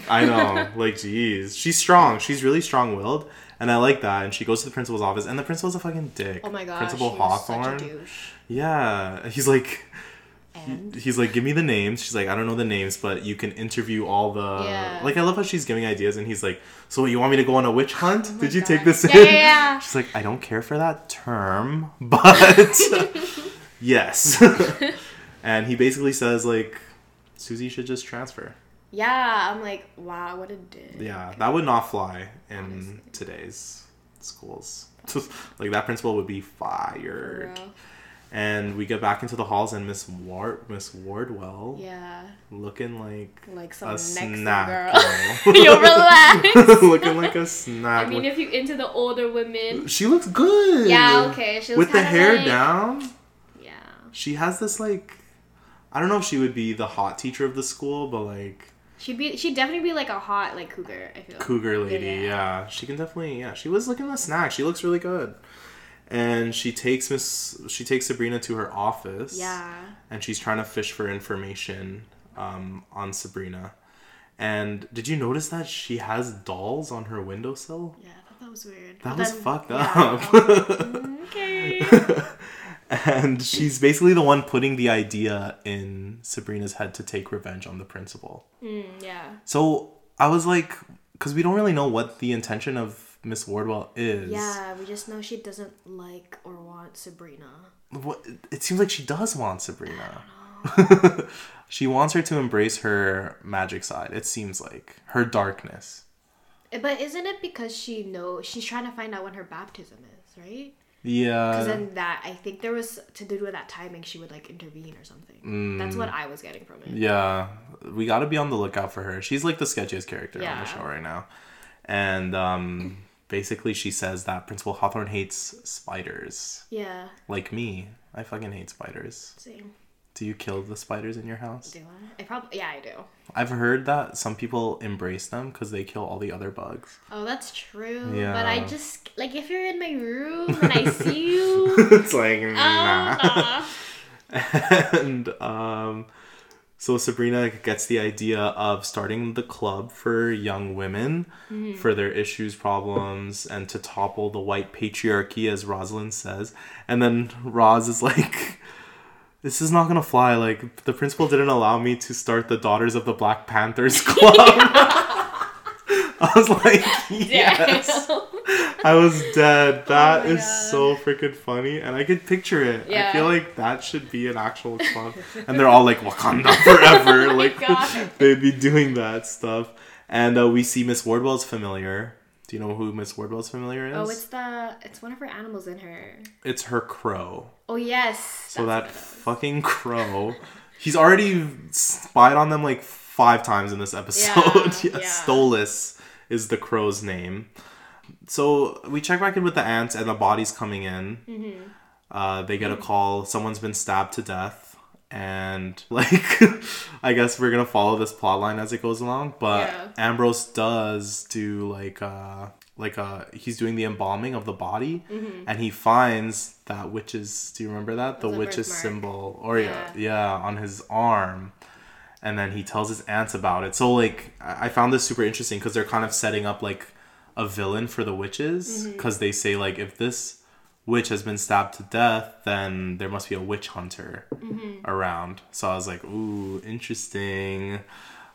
I know. (laughs) Like, geez. She's strong. She's really strong willed. And I like that. And she goes to the principal's office, and the principal's a fucking dick. Oh my god. Principal Hawthorne. Such a douche. Yeah. He's like, And he's like, give me the names. She's like, I don't know the names, but you can interview all the. Yeah. Like, I love how she's giving ideas, and he's like, so you want me to go on a witch hunt? Oh Did you God. take this Yeah, in? yeah, yeah. (laughs) She's like, I don't care for that term, (laughs) but (laughs) yes. and he basically says, like, Susie should just transfer. Yeah, I'm like, wow, what a dick. Yeah, that would not fly in Honestly. today's schools. like that principal would be fired. And we get back into the halls, and Miss Ward, Miss Wardwell, Yeah, looking like like some a next snack girl. girl. (laughs) you (laughs) relax. looking like a snack. I mean, if you into the older women. she looks good. Yeah, okay. She With the hair like- down, Yeah. she has this like. I don't know if she would be the hot teacher of the school, but like She'd be. She'd definitely be like a hot like cougar. I feel. cougar lady. Yeah. Yeah. she can definitely. Yeah, she was looking a snack. She looks really good, and she takes Miss. She takes Sabrina to her office. Yeah. and she's trying to fish for information um, on Sabrina. And did you notice that she has dolls on her windowsill? Yeah, I thought that was weird. That But was then- fucked yeah, up. Was like, "Mm, okay. (laughs) and she's basically the one putting the idea in Sabrina's head to take revenge on the principal. Mm, yeah. So I was like, because we don't really know what the intention of Miss Wardwell is. Yeah, we just know she doesn't like or want Sabrina. What, it seems like she does want Sabrina. (laughs) she wants her to embrace her magic side. It seems like her darkness. Eh, But isn't it because she knows she's trying to find out when her baptism is, right? Yeah. Because then that I think there was to do with that timing she would like intervene or something. That's what I was getting from it. Yeah, we got to be on the lookout for her. She's like the sketchiest character on the show right now. And um, basically, she says that Principal Hawthorne hates spiders. Yeah. Like me. I fucking hate spiders. Same. Do you kill the spiders in your house? Do I? I probably yeah I do. I've heard that some people embrace them because they kill all the other bugs. Oh, that's true. Yeah. But I just like if you're in my room and I see (laughs) you. it's like, oh, nah. nah. (laughs) and um, so Sabrina gets the idea of starting the club for young women mm-hmm. for their issues, problems, and to topple the white patriarchy, as Rosalind says. And then Roz is like, "This is not gonna fly. Like the principal didn't allow me to start the Daughters of the Black Panthers (laughs) Club." (laughs) (laughs) I was like, "Yes." I was dead. (laughs) That Oh is God. so freaking funny, and I could picture it. I feel like that should be an actual (laughs) club, and they're all like Wakanda forever. Oh like they'd be doing that stuff. And uh, we see Miss Wardwell's familiar. Do you know who Miss Wardwell's familiar is? Oh, it's the it's one of her animals in her. It's her crow. Oh yes. So that what it is. fucking crow. He's already spied on them like five times in this episode. Yeah, (laughs) yeah. Stolas is the crow's name. So we check back in with the aunts, and the body's coming in. Mm-hmm. Uh, they get a call. Someone's been stabbed to death, and (laughs) like, I guess we're gonna follow this plot line as it goes along. But Yeah. Ambrose does do like uh like uh he's doing the embalming of the body, and he finds that witch's. Do you remember that the Mm-hmm. The witch's symbol? Or yeah, Yeah. yeah, on his arm. And then he tells his aunts about it. So like, I found this super interesting because they're kind of setting up like a villain for the witches Mm-hmm. because they say like if this witch has been stabbed to death, then there must be a witch hunter Mm-hmm. around. So I was like, ooh, interesting.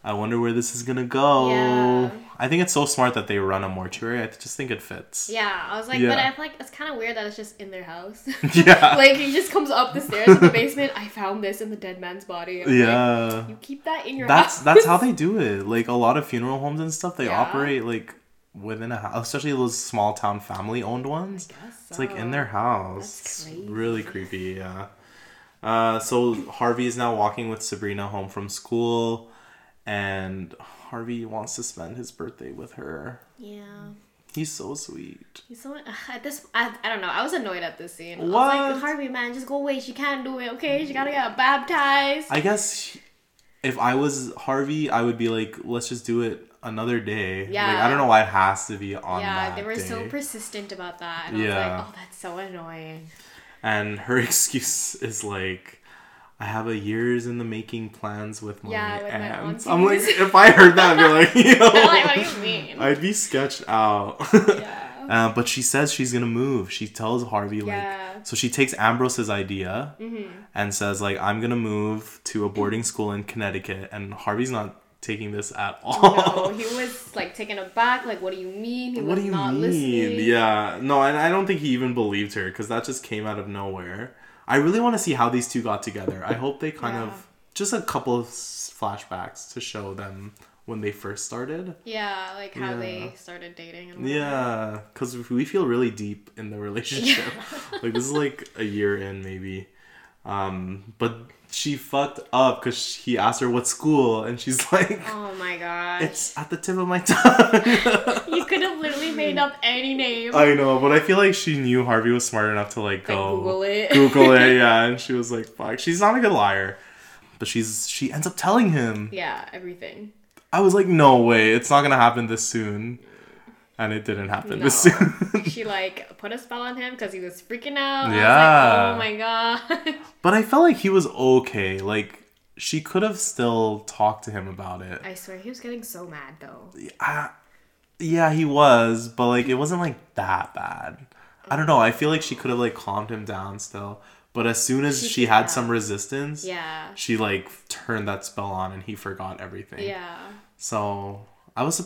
I wonder where this is gonna go. Yeah. I think it's so smart that they run a mortuary. I just think it fits. Yeah, I was like, Yeah. but I feel like it's kind of weird that it's just in their house. (laughs) (laughs) Yeah. like he just comes up the stairs in the basement. I found this in the dead man's body. I'm like, yeah. you keep that in your That's house. that's how (laughs) they do it. Like a lot of funeral homes and stuff, they Yeah. operate like within a house, especially those small town family owned ones. guess It's like in their house. Really creepy, yeah. Uh, so Harvey is now walking with Sabrina home from school, and Harvey wants to spend his birthday with her. Yeah. He's so sweet. He's so (laughs) at this. I, I don't know. I was annoyed at this scene. I was like, Harvey, man, just go away. She can't do it. Okay, she gotta get baptized. I guess if I was Harvey, I would be like, let's just do it another day. Like, Yeah. I don't know why it has to be on yeah, they were so persistent about that. And I was Yeah. like, oh, that's so annoying. And her (laughs) excuse is like, I have a years in the making plans with my Yeah, with my aunts. I'm like, if I heard that, I'd be like, (laughs) yo, like, what do you mean? I'd be sketched out. (laughs) yeah. uh, but she says she's gonna move. She tells Harvey like, Yeah. Mm-hmm. so she takes Ambrose's idea mm-hmm. and says like, I'm gonna move to a boarding school in Connecticut, and Harvey's not taking this at all. No, he was like taken aback. Like, what do you mean? He What was do you not mean? listening. Yeah, no, and I don't think he even believed her because that just came out of nowhere. I really want to see how these two got together. I hope they kind Yeah. of just a couple of flashbacks to show them when they first started. Yeah, like how Yeah. they started dating. And. Yeah, because we feel really deep in the (laughs) relationship. like this is like a year in maybe. Um, but she fucked up because he asked her what school, and she's (laughs) like, Oh my gosh. "It's at the tip of my (laughs) tongue." you could have literally made up any name. I know, but I feel like she knew Harvey was smart enough to like like, go Google it. Google it, (laughs) yeah, and she was like, "Fuck." She's not a good liar, but she's she ends up telling him. yeah, everything. I was like, "No way, it's not gonna happen this soon," and it didn't happen No. (laughs) soon. She like put a spell on him because he was freaking out. Yeah. I was like, oh my god. (laughs) but I felt like he was okay. Like she could have still talked to him about it. I swear he was getting so mad though. I, yeah, he was, but like it wasn't like that bad. I don't know. I feel like she could have like calmed him down still. But as soon as She she, had some resistance, Yeah. she like turned that spell on and he forgot everything. Yeah. So I was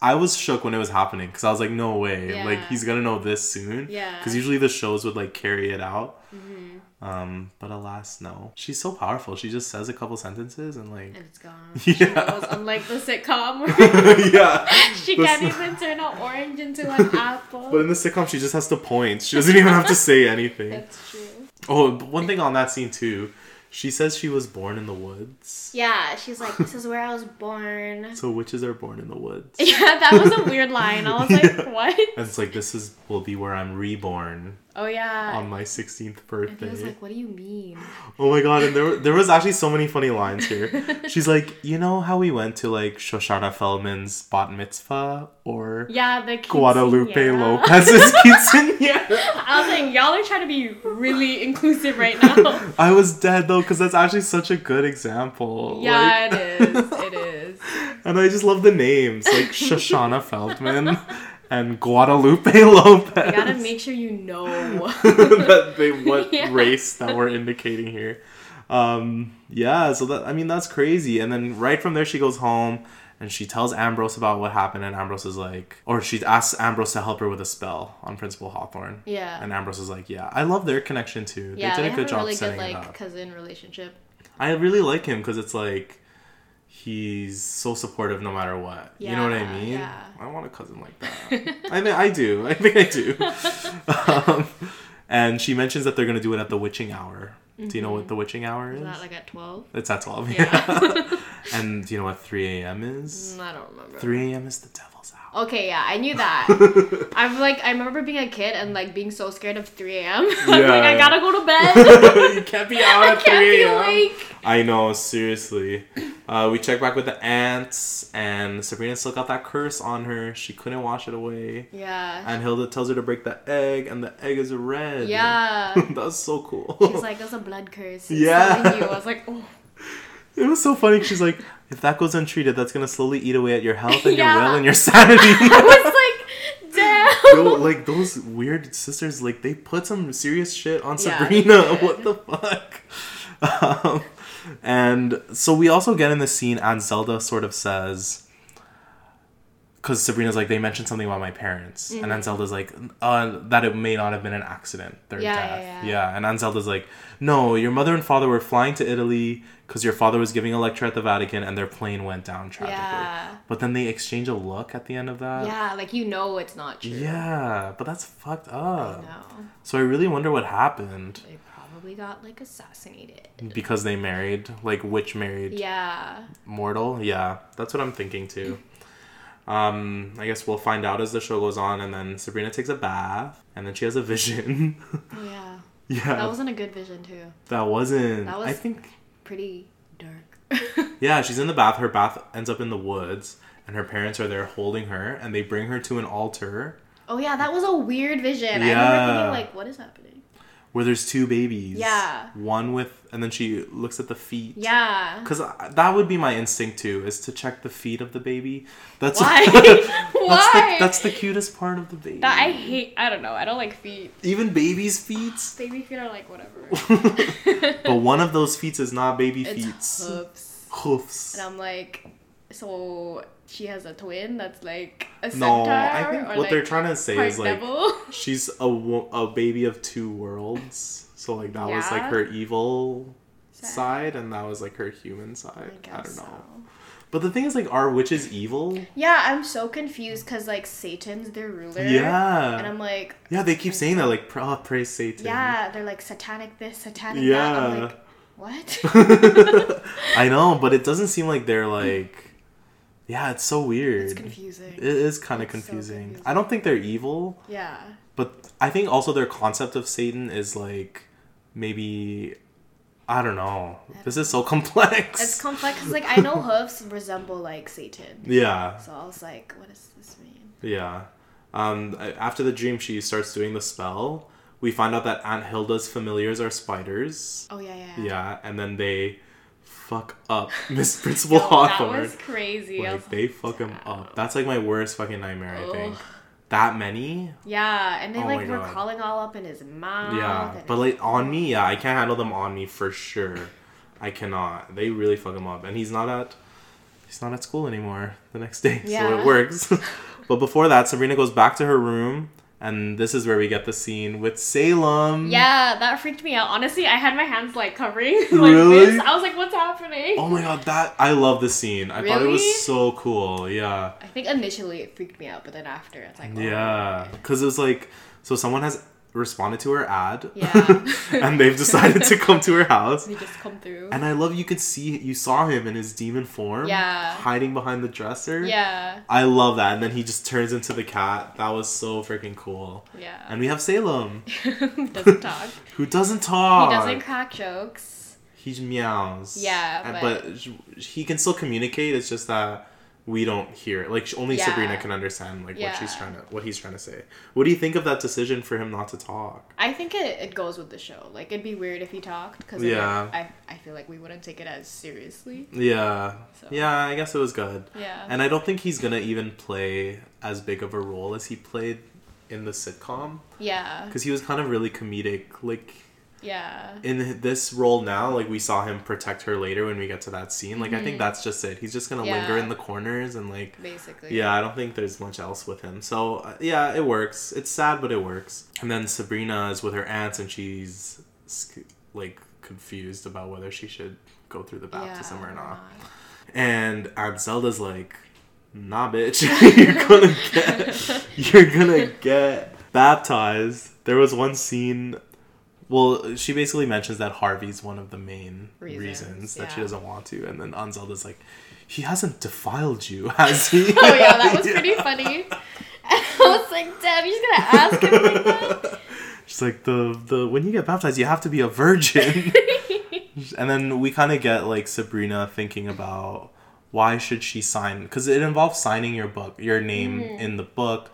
I was shook when it was happening because I was like, no way, Yeah. like he's gonna know this soon. Yeah. Because usually the shows would like carry it out. Mm-hmm. Um, but alas, no. She's so powerful. She just says a couple sentences and like, And it's gone. (laughs) Yeah. Unlike the sitcom (laughs) yeah. (laughs) she The can't s- even turn an orange into an apple. But in the sitcom, she just has to point. She doesn't even have to say anything. That's true. Oh, but one thing on that scene too. She says she was born in the woods. Yeah, she's like, this is where I was born. (laughs) So witches are born in the woods. Yeah, that was a weird line. I was like, (laughs) what? And it's like this is will be where I'm reborn Oh yeah. on my 16th and he birthday. was like, what do you mean? (gasps) Oh my god, and there there was actually so many funny lines here. (laughs) She's like, you know how we went to like Shoshana Feldman's bat mitzvah or Yeah, the Guadalupe. Lopez's (laughs) quinceañera? I was like, y'all are trying to be really inclusive right now. (laughs) I was dead though, because that's actually such a good example. Like, yeah, it is. It is. and I just love the names like Shoshana Feldman and Guadalupe (laughs) Lopez. You gotta make sure you know. (laughs) that they (laughs) what Yeah. race that we're indicating here. Um, yeah, so that I mean that's crazy. And then right from there she goes home and she tells Ambrose about what happened, and Ambrose is like, or she asks Ambrose to help her with a spell on Principal Hawthorne. Yeah. And Ambrose is like, yeah, I love their connection too. yeah, they they did a have good a job really good setting it like up. cousin relationship. I really like him because it's like he's so supportive no matter what. you know what I mean? yeah. I want a cousin like that. I mean, I do. (laughs) I think I do. (laughs) um, and she mentions that they're gonna do it at the witching hour. Do you know what the witching hour is? Is that like at 12? it's at twelve. Yeah. Yeah. (laughs) and do you know what three a.m. is? Mm, I don't remember. Three a.m. is the devil's hour. Okay, yeah, I knew that. (laughs) I'm like, I remember being a kid and like being so scared of 3 a.m. (laughs) I'm like, Yeah. I gotta go to bed. (laughs) you can't be out at 3 a.m. I know, seriously. Uh, we check back with the aunts, and Sabrina still got that curse on her. She couldn't wash it away. Yeah. And Hilda tells her to break the egg, and the egg is red. Yeah. That's so cool. She's like, there's a blood curse. It's Yeah. you. I was like, oh. it was so funny. She's like, if that goes untreated, that's gonna slowly eat away at your health and Yeah. your will and your (laughs) sanity. I was like, damn. Yo, like those weird sisters, like they put some serious shit on Yeah, Sabrina. (laughs) what the fuck? (laughs) Um, and so we also get in the scene, and Zelda sort of says, because Sabrina's like, they mentioned something about my parents, and then Zelda's like, uh, that it may not have been an accident, their Mm-hmm. Yeah, death. yeah, Yeah, yeah. and then Zelda's like, no, your mother and father were flying to Italy because your father was giving a lecture at the Vatican, and their plane went down tragically. Yeah. But then they exchange a look at the end of that. Yeah, like you know it's not true. Yeah, but that's fucked up. No. So I really wonder what happened They probably got like assassinated. because they married, like witch married Yeah. mortal. Yeah, that's what I'm thinking too. Um, I guess we'll find out as the show goes on, and then Sabrina takes a bath, and then she has a vision. (laughs) Yeah. yeah, That wasn't a good vision too. that wasn't. That I was- think. Pretty dark. (laughs) Yeah, she's in the bath. Her bath ends up in the woods, and her parents are there holding her, and they bring her to an altar oh yeah, that was a weird vision. I remember Yeah. thinking like, what is happening? Where there's two babies. Yeah. One with, and then she looks at the feet. Yeah. Because that would be my instinct too, is to check the feet of the baby. That's Why? (laughs) that's Why? the that's the cutest part of the baby. That I hate. I don't know. I don't like feet. Even baby's feet. (gasps) Baby feet are like whatever. (laughs) But one of those feet is not baby it's feet. hoofs. Hoofs. And I'm like, so she has a twin that's like a No, centaur. I think or, what they're like, trying to say is like devil. (laughs) she's a a baby of two worlds. So like that was like her evil Sad. side, and that was like her human side. I, guess don't know. so. But the thing is, like, are witches evil? Yeah, I'm so confused because like Satan's their ruler. Yeah. And I'm like, Yeah, they keep saying that, like, pra- praise Satan. yeah, they're like satanic this, satanic Yeah. that. I'm like, what? (laughs) (laughs) I know, but it doesn't seem like they're like. Yeah, it's so weird. it's confusing. It is kind of It's so confusing. confusing. I don't think they're evil, yeah. but I think also their concept of Satan is like maybe. I don't know. This is so complex. It's complex 'cause, like I know (laughs) hoofs resemble like Satan. yeah, So I was like, what does this mean? yeah. Um, after the dream, she starts doing the spell. We find out that Aunt Hilda's familiars are spiders. Oh yeah, yeah. yeah. Yeah, and then they fuck up (laughs) Miss Principal that Hawthorne. was crazy. I was Like they fuck him up. That's like my worst fucking nightmare. I think. That many. Yeah, and they Oh like were God. crawling all up in his mouth. Yeah, but like on me, yeah, I can't handle them on me for sure. (laughs) I cannot. They really fuck him up, and he's not at he's not at school anymore the next day, so it works. (laughs) but before that, Sabrina goes back to her room, and this is where we get the scene with Salem. yeah, that freaked me out. Honestly, I had my hands like covering (laughs) like Really? this. I was like, "What's happening?" Oh my god, that I love this scene. I thought it was so cool. Yeah. I think initially it freaked me out, but then after it's like, oh, Yeah, because it was like, so someone has responded to her ad, Yeah. (laughs) and they've decided to come to her house. They just come through. And I love you could see you saw him in his demon form, Yeah. hiding behind the dresser. yeah, I love that, and then he just turns into the cat. That was so freaking cool. yeah. And we have Salem, (laughs) Who doesn't talk. who doesn't talk. He doesn't crack jokes. He meows. Yeah, And- but- but he can still communicate. It's just that we don't hear it. Like only Yeah. Sabrina can understand like what she's trying to what he's trying to say. What do you think of that decision for him not to talk? I think it, it goes with the show. Like it'd be weird if he talked because Yeah. I I feel like we wouldn't take it as seriously. Yeah. So. Yeah, I guess it was good. Yeah. And I don't think he's gonna even play as big of a role as he played in the sitcom yeah. because he was kind of really comedic. Like Yeah. in this role now, like we saw him protect her later when we get to that scene. Like I think that's just it. He's just gonna linger Mm-hmm. In the corners and like Basically. yeah, I don't think there's much else with him. So uh, yeah, it works. It's sad, but it works. And then Sabrina is with her aunts, and she's like confused about whether she should go through the baptism or not. And Aunt Zelda's like, "Nah, bitch, (laughs) you're gonna get, (laughs) you're gonna get baptized." There was one scene. Well, she basically mentions that Harvey's one of the main reasons, Reasons, that she doesn't want to, and then Aunt Zelda's like, "He hasn't defiled you, (laughs) has he?" (laughs) Oh yeah, that was (laughs) pretty funny. I was like, "Damn, you're just gonna ask him like that? She's like the the when you get baptized, you have to be a virgin. and then we kind of get like Sabrina thinking about why should she sign because it involves signing your book, your name Mm. in the book,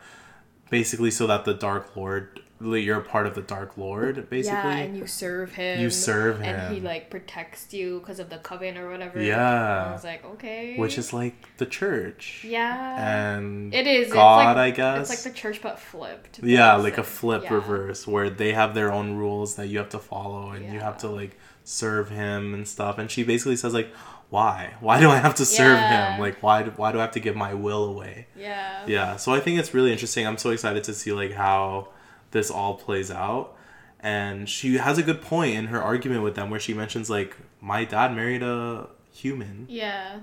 basically so that the Dark Lord, you're a part of the Dark Lord, basically. Yeah, and you serve him. You serve him, And he like protects you because of the coven or whatever. Yeah. I was like, okay. which is like the church. Yeah. And it is. God, it's like, I guess. It's like the church but flipped. yeah like a flip Yeah. reverse where they have their own rules that you have to follow and you have to like serve him and stuff and she basically says like why why do i have to serve Yeah. him like why do, why do i have to give my will away Yeah. yeah so i think it's really interesting i'm so excited to see like how this all plays out and she has a good point in her argument with them where she mentions like my dad married a human Yeah.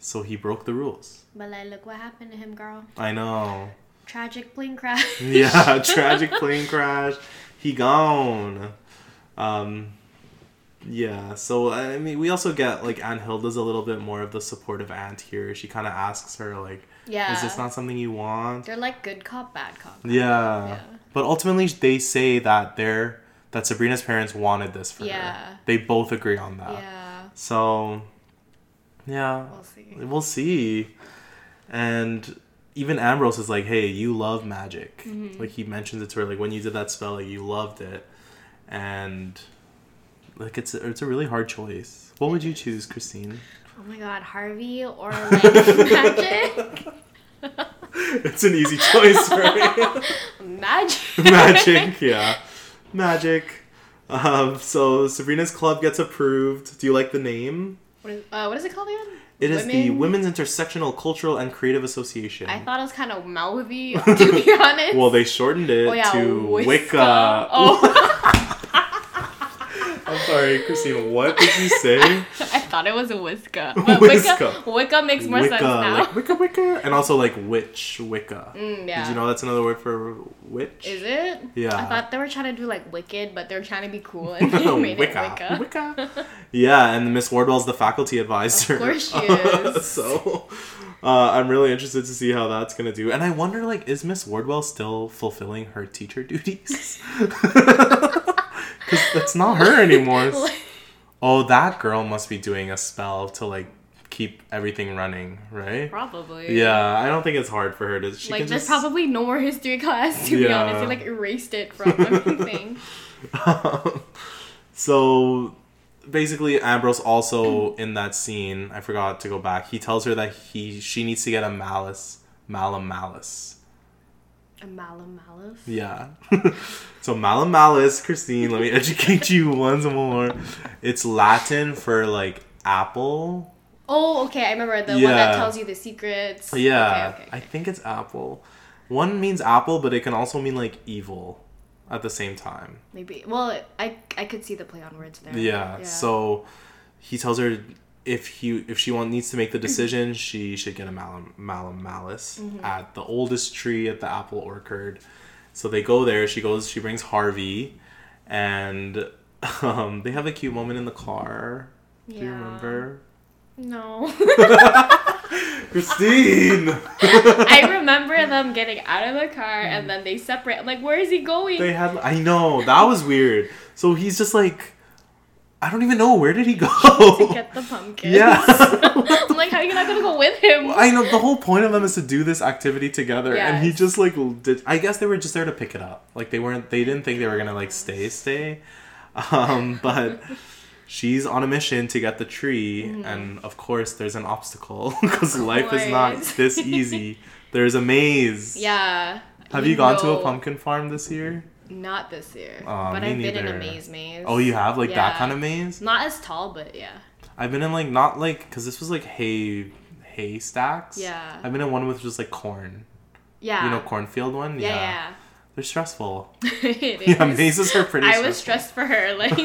so he broke the rules But like, look what happened to him, girl. i know Tragic plane crash. (laughs) yeah, (laughs) tragic plane crash. He gone. Um, yeah. So I mean, we also get like Aunt Hilda's a little bit more of the supportive aunt here. She kind of asks her like, yeah. "Is this not something you want?" They're like good cop, bad cop. Yeah. Yeah. But ultimately, they say that they're that Sabrina's parents wanted this for her. They both agree on that. Yeah. So, yeah, We'll see. we'll see. And even Ambrose is like, "Hey, you love magic." Mm-hmm. Like he mentions it to her, like when you did that spell, like you loved it, and like it's a, it's a really hard choice. What would you choose, Christine? Oh my god, Harvey or like (laughs) magic? (laughs) it's an easy choice, right? (laughs) magic. magic, (laughs) yeah, magic. Um, so Sabrina's club gets approved. Do you like the name? What is, uh, what is it called again? It is the Women's Intersectional Cultural and Creative Association. I thought it was kind of mouthy, (laughs) to be honest. well, they shortened it oh yeah, to Wicca. Wicca. Oh, (laughs) sorry, Christine. What did you say? (laughs) I thought it was a Wicca. But Wicca. Wicca, Wicca makes more Wicca, sense now. like Wicca, Wicca, and also like witch, Wicca. Mm, yeah. Did you know that's another word for witch? Is it? Yeah. I thought they were trying to do like Wicked, but they're trying to be cool and (laughs) (laughs) they made Wicca. it Wicca. Wicca. Yeah, and Miss Wardwell's the faculty advisor. Of course she is. so, uh, I'm really interested to see how that's gonna do. And I wonder, like, is Miss Wardwell still fulfilling her teacher duties? Because that's not her anymore. (laughs) oh, that girl must be doing a spell to like keep everything running, right? Probably. Yeah, I don't think it's hard for her to. She Like there's just... probably no more history class to be honest. They like erased it from everything. (laughs) (laughs) so basically ambrose also in that scene i forgot to go back he tells her that he she needs to get a malice malum malice Malum Malice. Yeah. (laughs) so Malum Malice, Christine, let me educate you (laughs) once more. It's Latin for like apple. Oh, okay. I remember the one that tells you the secrets. Yeah. Okay, okay, I think it's apple. One means apple, but it can also mean like evil at the same time. Maybe. Well, I I could see the play on words there. Yeah. So he tells her if he if she want, needs to make the decision, she should get a malum, malum malice Mm-hmm. at the oldest tree at the apple orchard. So they go there. She goes. She brings Harvey, and um, they have a cute moment in the car. Do you remember? No. (laughs) Christine. I (laughs) remember them getting out of the car and then they separate. I'm like, where is he going? they had. I know that was weird. So he's just like, I don't even know where did he go. to get the pumpkins. Yeah. (laughs) I'm like, how are you not gonna go with him? I know the whole point of them is to do this activity together, and he just like did. I guess they were just there to pick it up. Like they weren't. They didn't think they were gonna like stay, stay. Um, but she's on a mission to get the tree, and of course there's an obstacle (laughs) because life is not this easy. There's a maze. yeah. Have you gone to a pumpkin farm this year? Not this year. Aw, but I've been in a maze maze. Oh, you have like that kind of maze. Not as tall, but yeah. I've been in like not like because this was like hay hay stacks. Yeah. I've been in one with just like corn. Yeah. You know, cornfield one. Yeah, yeah. They're stressful. (laughs) it (laughs) is. Yeah, mazes are pretty. I was stressed for her, (laughs) like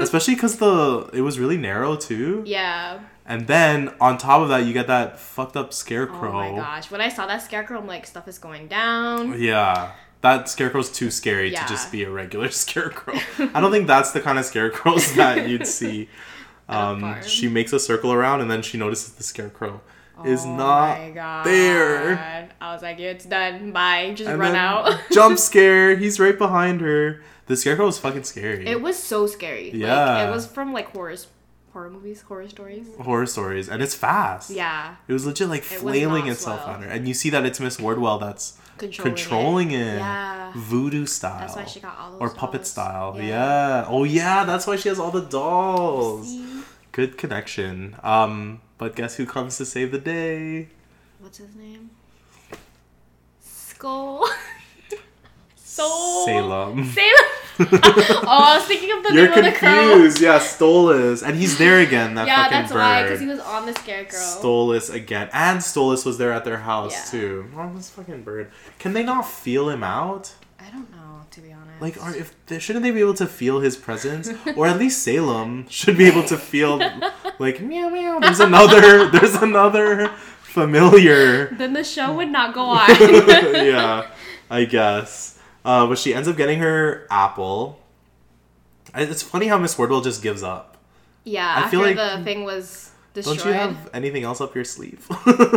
especially because the it was really narrow too. Yeah. And then on top of that, you get that fucked up scarecrow. Oh my gosh. When I saw that scarecrow, I'm like, stuff is going down. Yeah, that scarecrow's too scary Yeah. to just be a regular (laughs) scarecrow. (laughs) I don't think that's the kind of scarecrows (laughs) that you'd see. Um, she makes a circle around, and then she notices the scarecrow is oh not my God. there. I was like, it's done. Bye. Just And run out. jump scare. He's right behind her. The scarecrow is fucking scary. It was so scary. Yeah. Like, it was from like horror, horror movies, horror stories. horror stories, and it's fast. Yeah. It was legit like It flailing not itself slow. on her, and you see that it's Miss Wardwell that's Controlling, controlling it. it, Yeah. voodoo style. That's why she got all those or puppet dolls. style. Yeah. Yeah. Oh yeah, that's why she has all the dolls. See? Good connection. Um, but guess who comes to save the day? What's his name? Skull. Soul. (laughs) Salem. Salem. (laughs) oh, I was thinking of the You're name of the crow. confused. Yeah, Stolas, and he's there again. That Yeah, fucking that's bird. why, because he was on the scarecrow. Stolas again, and Stolas was there at their house Yeah. too. Oh, this fucking bird. Can they not feel him out? I don't know, to be honest. Like, are if they, shouldn't they be able to feel his presence, or at least Salem should be able to feel like meow meow. There's another. (laughs) There's another familiar. then the show would not go (laughs) on. yeah, I guess. Uh, but she ends up getting her apple. It's funny how Miss Wardwell just gives up. yeah, I after feel like- the thing was destroyed. Don't you have anything else up your sleeve?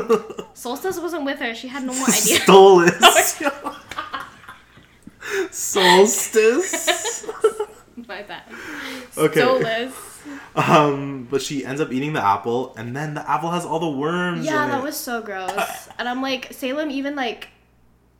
(laughs) Solstice wasn't with her. She had no more (laughs) idea. Stolas. (laughs) Solstice. My bad. Okay. Soulless. Um, but she ends up eating the apple, and then the apple has all the worms. Yeah, that it. was so gross. And I'm like, Salem even like,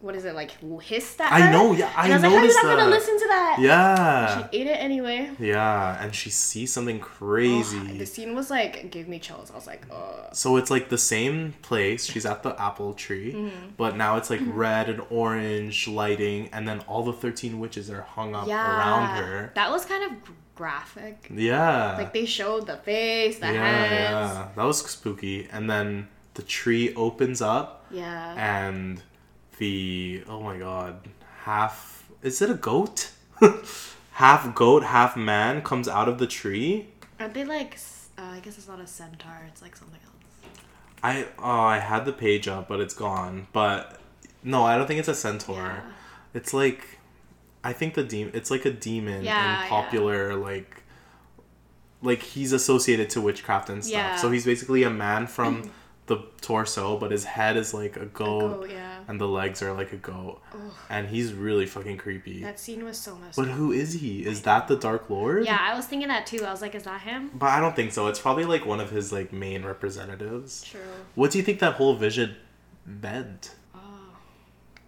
what is it like hissed at I know, yeah, I and I was like, how are you noticed not gonna listen to that? Yeah, She ate it anyway. yeah, and she sees something crazy. The scene was like, gave me chills. I was like, ugh. So it's like the same place. She's at the apple tree, Mm-hmm. but now it's like red and orange lighting, and then all the thirteen witches are hung up Yeah. around her. That was kind of graphic. Yeah, Like they showed the face, the yeah, hands. yeah, that was spooky. And then the tree opens up, Yeah. and the oh my god, half is it a goat? (laughs) half goat, half man comes out of the tree. Aren't they like? Uh, I guess it's not a centaur. It's like something else. I oh I had the page up, but it's gone. But no, I don't think it's a centaur. Yeah. It's like I think the demon. It's like a demon Yeah, in popular like like he's associated to witchcraft and stuff. Yeah. So he's basically a man from the torso, but his head is like a A goat, goat, yeah. And the legs are like a goat, Ugh. and he's really fucking creepy. That scene was so messed But up. who is he? Is that the Dark Lord? Yeah, I was thinking that too. I was like, is that him? But I don't think so. It's probably like one of his like main representatives. True. What do you think that whole vision meant? Oh.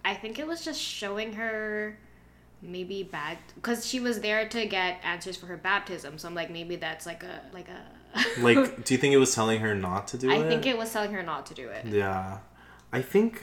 I think it was just showing her maybe bad because she was there to get answers for her baptism. So I'm like, maybe that's like a like a. (laughs) Like, do you think it was telling her not to do I it? I think it was telling her not to do it. Yeah, I think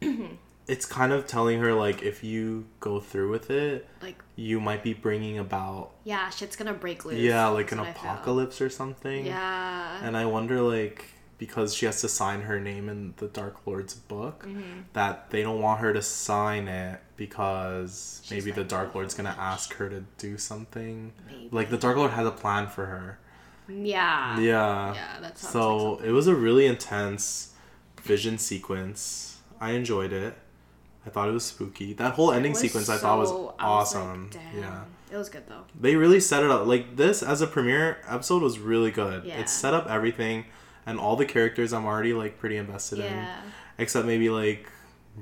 (clears throat) it's kind of telling her like if you go through with it, Like, you might be bringing about yeah, shit's gonna break loose. yeah, like That's an what I feel. apocalypse or something. Yeah. And I wonder like because she has to sign her name in the Dark Lord's book Mm-hmm. that they don't want her to sign it because She's maybe the Dark "Oh, Lord's gonna ask her to do something. Maybe. Like the Dark Lord has a plan for her. yeah. Yeah. Yeah, that sounds So like it was a really intense vision sequence. I enjoyed it. I thought it was spooky. That whole ending sequence I thought was so- I was like, awesome. "Damn." yeah. It was good though. They really set it up. Like this as a premiere episode was really good. Yeah. It set up everything and all the characters I'm already like pretty invested in. Except maybe like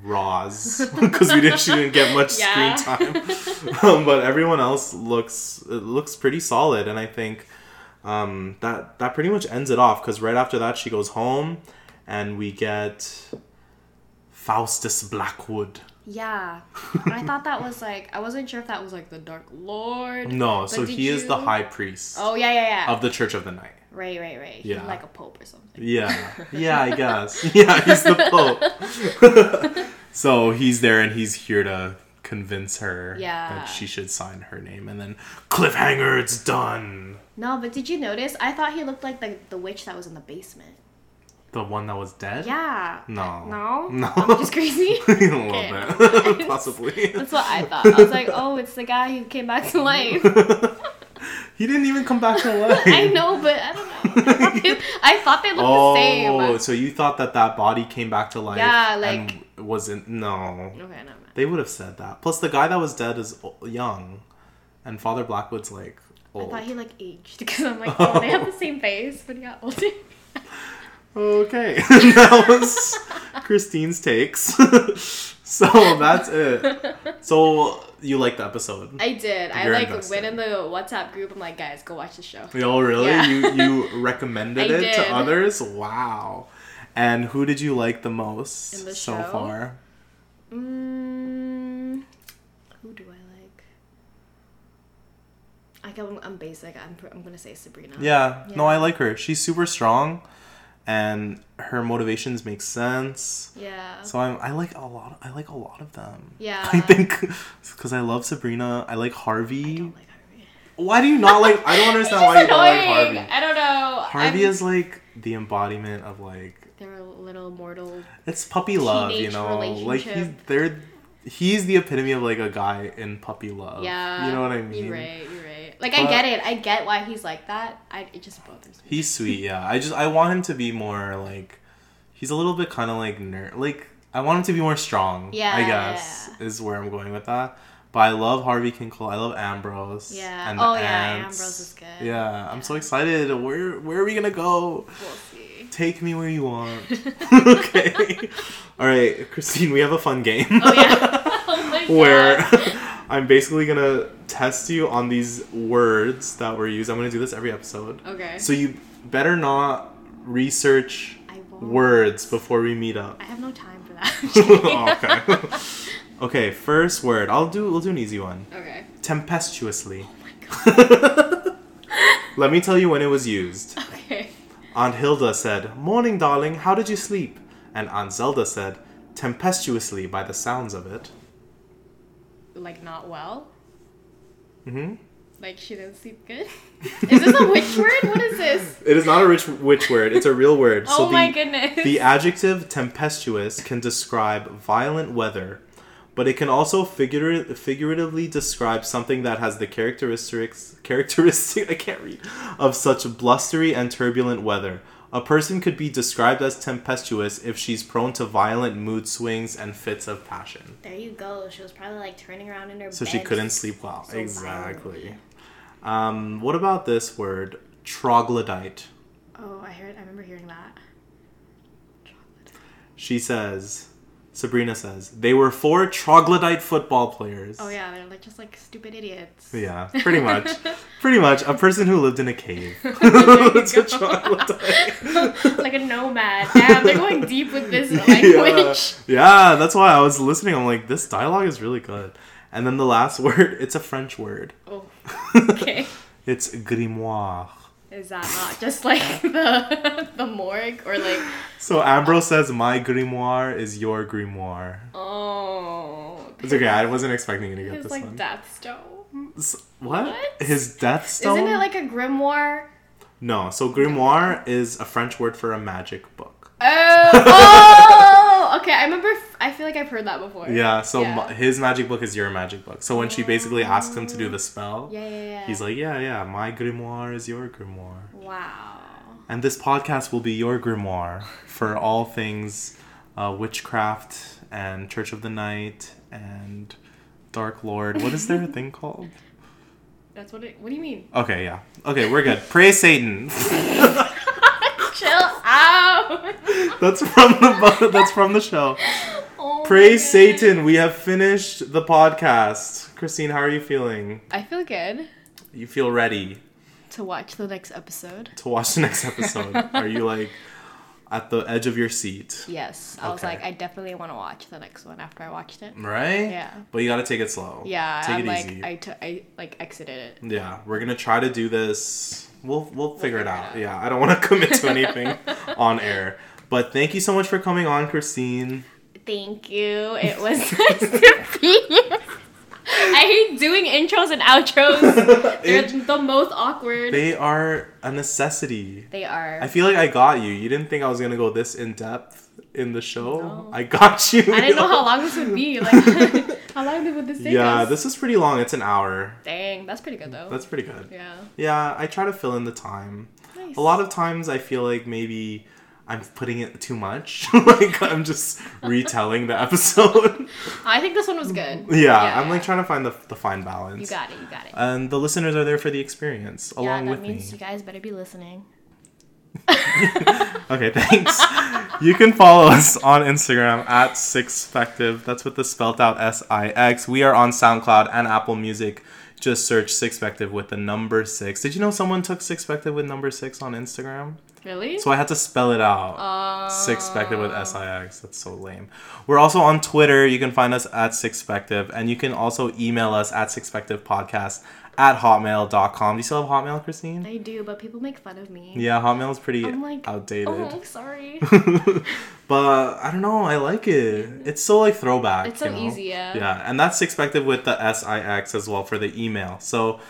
Roz (laughs) because we didn't she didn't get much (laughs) Yeah. screen time. (laughs) um, but everyone else looks it looks pretty solid and I think um, that that pretty much ends it off because right after that she goes home and we get Faustus Blackwood. Yeah. I thought that was like I wasn't sure if that was like the Dark Lord. No, so he is the high priest Oh yeah, yeah, yeah. of the Church of the Night. right, right, right. Yeah. He's like a pope or something. Yeah, (laughs) yeah, I guess. (laughs) Yeah, he's the Pope. (laughs) so he's there and he's here to convince her Yeah. that she should sign her name, and then cliffhanger, it's done. No, but did you notice? I thought he looked like the the witch that was in the basement. The one that was dead. Yeah. No. No. No. I'm just crazy. a little never bit, possibly. That's what I thought. I was like, (laughs) oh, it's the guy who came back to life. (laughs) he didn't even come back to life. (laughs) I know, but I don't know. I thought they, I thought they looked Oh, the same. Oh, so you thought that that body came back to life? Yeah, like- and wasn't no. Okay, mind. They would have said that. Plus, the guy that was dead is young, and Father Blackwood's like old. I thought he like aged because I'm like, oh, they have the same face, but he got older. Okay, (laughs) that was Christine's takes. (laughs) so that's it. So you liked the episode? I did. I You're like invested. went in the WhatsApp group. I'm like, guys, go watch the show. Oh, really? Yeah. You you recommended (laughs) it did. to others? Wow. And who did you like the most the so show? far? Mm, who do I like? I go. I'm basic. I'm. I'm gonna say Sabrina. Yeah. No, I like her. She's super strong, and her motivations make sense. Yeah. So I'm, I like a lot. I like a lot of them. Yeah. I think because I love Sabrina. I like Harvey. I don't like Harvey. Why do you not like? I don't understand (laughs) why you don't like. Harvey. I don't know. Harvey I'm- is like the embodiment of like They're a little mortal. it's puppy love, you know. Like he's they're he's the epitome of like a guy in puppy love. Yeah. you know what I mean. You're right. You're right. Like I get it. I get why he's like that. I it just bothers me. He's sweet, yeah. I just I want him to be more like he's a little bit kind of like nerd. Like I want him to be more strong. Yeah, I guess is where I'm going with that. But I love Harvey Kinkle. I love Ambrose. Yeah. And the Oh, yeah, aunts. Ambrose is good. Yeah, I'm so excited. Where where are we gonna go? We'll see. Take me where you want. (laughs) (laughs) okay. All right, Christine. We have a fun game. Oh yeah. (laughs) oh my where god. I'm basically gonna test you on these words that were used. I'm gonna do this every episode. Okay. So you better not research words before we meet up. I have no time for that. (laughs) Oh, okay. (laughs) okay, first word. I'll do we'll do an easy one. okay. Tempestuously. Oh my god. (laughs) Let me tell you when it was used. Okay. Aunt Hilda said, Morning, darling, how did you sleep? And Aunt Zelda said, Tempestuously by the sounds of it. Like not well. hmm Like she didn't sleep good. (laughs) Is this a witch word? What is this? It is not a rich witch word, it's a real word. oh my the, goodness. The adjective tempestuous can describe violent weather, but it can also figura- figuratively describe something that has the characteristics characteristic (laughs) I can't read of such blustery and turbulent weather. A person could be described as tempestuous if she's prone to violent mood swings and fits of passion. there you go. She was probably like turning around in her So bed. she couldn't sleep well. so exactly. Um, what about this word, troglodyte? Oh, I heard. I remember hearing that. She says, Sabrina says, they were four troglodyte football players. Oh yeah, they're like just like stupid idiots. Yeah, pretty much. (laughs) pretty much. A person who lived in a cave. (laughs) That's (laughs) a troglodyte. like a nomad. Damn, they're going deep with this language. yeah. yeah, that's why I was listening. I'm like, this dialogue is really good. And then the last word, it's a French word. Oh. Okay. It's grimoire. Is that not just like (laughs) the the morgue or like So Ambrose says my grimoire is your grimoire. oh It's okay. I wasn't expecting you to get his this like one. death stone? S- what? What? His death stone? Isn't it like a grimoire? no. So grimoire is a French word for a magic book. Oh, oh, (laughs) okay. I remember. f- I feel like I've heard that before. Yeah. So Yeah. ma- his magic book is your magic book. So when she basically asks him to do the spell, Yeah, yeah, yeah. he's like, yeah, yeah, my grimoire is your grimoire. wow. And this podcast will be your grimoire for (laughs) all things uh, witchcraft and Church of the Night and Dark Lord. What is there a (laughs) thing called? That's what it. What do you mean? Okay, yeah. Okay, we're good. Praise Satan. (laughs) Chill out. (laughs) that's from the that's from the show. Oh Praise God. Satan. We have finished the podcast. Christine, how are you feeling? I feel good You feel ready to watch the next episode. to watch the next episode? (laughs) are you like at the edge of your seat? Yes, I was like, I definitely want to watch the next one after I watched it. Right? Yeah. But you got to take it slow. Yeah, Take I'm it like, easy. I took, I like exited it. Yeah, we're gonna try to do this. We'll we'll figure it figure it out. out. Yeah, I don't want to commit to (laughs) anything on air. But thank you so much for coming on, Christine. Thank you. It was (laughs) nice to be here. I hate doing intros and outros. (laughs) They're the most awkward. They, They are a necessity. They are. I feel like I got you. You didn't think I was gonna go this in depth in the show. No. I got you. I didn't know how long this would be. Like, how long would this take Yeah, us? this is pretty long. It's an hour. Dang, that's pretty good though. That's pretty good. yeah. Yeah, I try to fill in the time. Nice. A lot of times I feel like maybe I'm putting it too much. (laughs) like I'm just retelling the episode. (laughs) I think this one was good. yeah, I'm like trying to find the, the fine balance. You got it. You got it. and the listeners are there for the experience yeah, along that with means me. you guys better be listening. (laughs) Okay, thanks. you can follow us on Instagram at Sixpective. That's with the spelt out S I X. We are on SoundCloud and Apple Music. Just search Sixpective with the number six. Did you know someone took Sixpective with number six on Instagram? Really? So I had to spell it out. Uh, Sixpective with S I X. That's so lame. We're also on Twitter. You can find us at Sixpective. And you can also email us at Sixpectivepodcast at hotmail.com. Do you still have Hotmail, Christine? I do, but people make fun of me. Yeah, Hotmail is pretty I'm like, outdated. Oh, sorry. (laughs) (laughs) but I don't know. I like it. It's so like throwback. It's so know? easy, yeah. Yeah, and that's expected with the S I X as well for the email. So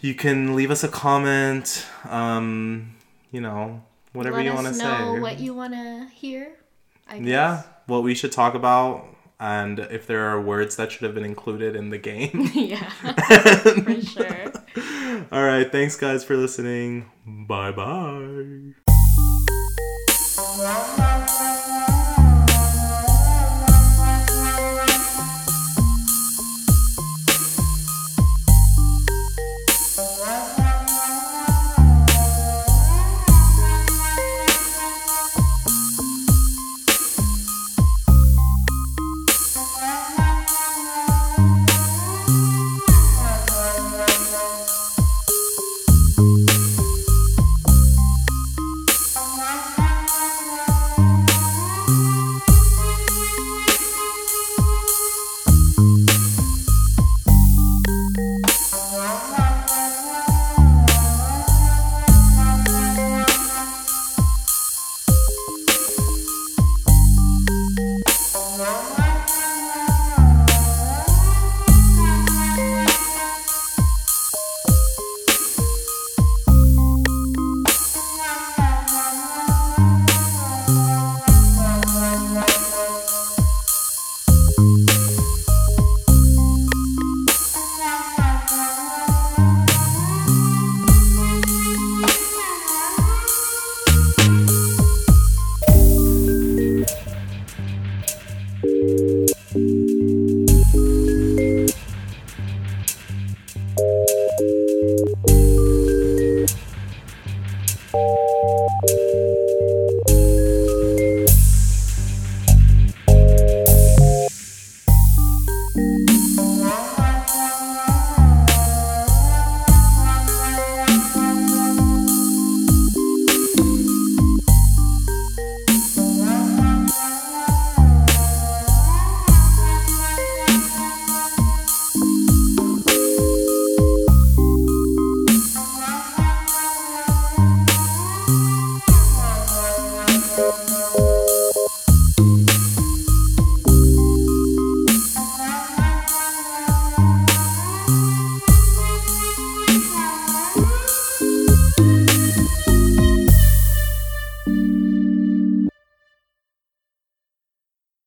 you can leave us a comment. Um, you know, whatever Let you want to know say. what you want to hear. I guess. yeah, what we should talk about, and if there are words that should have been included in the game. (laughs) yeah. (laughs) For sure. All right, thanks guys for listening. Bye bye.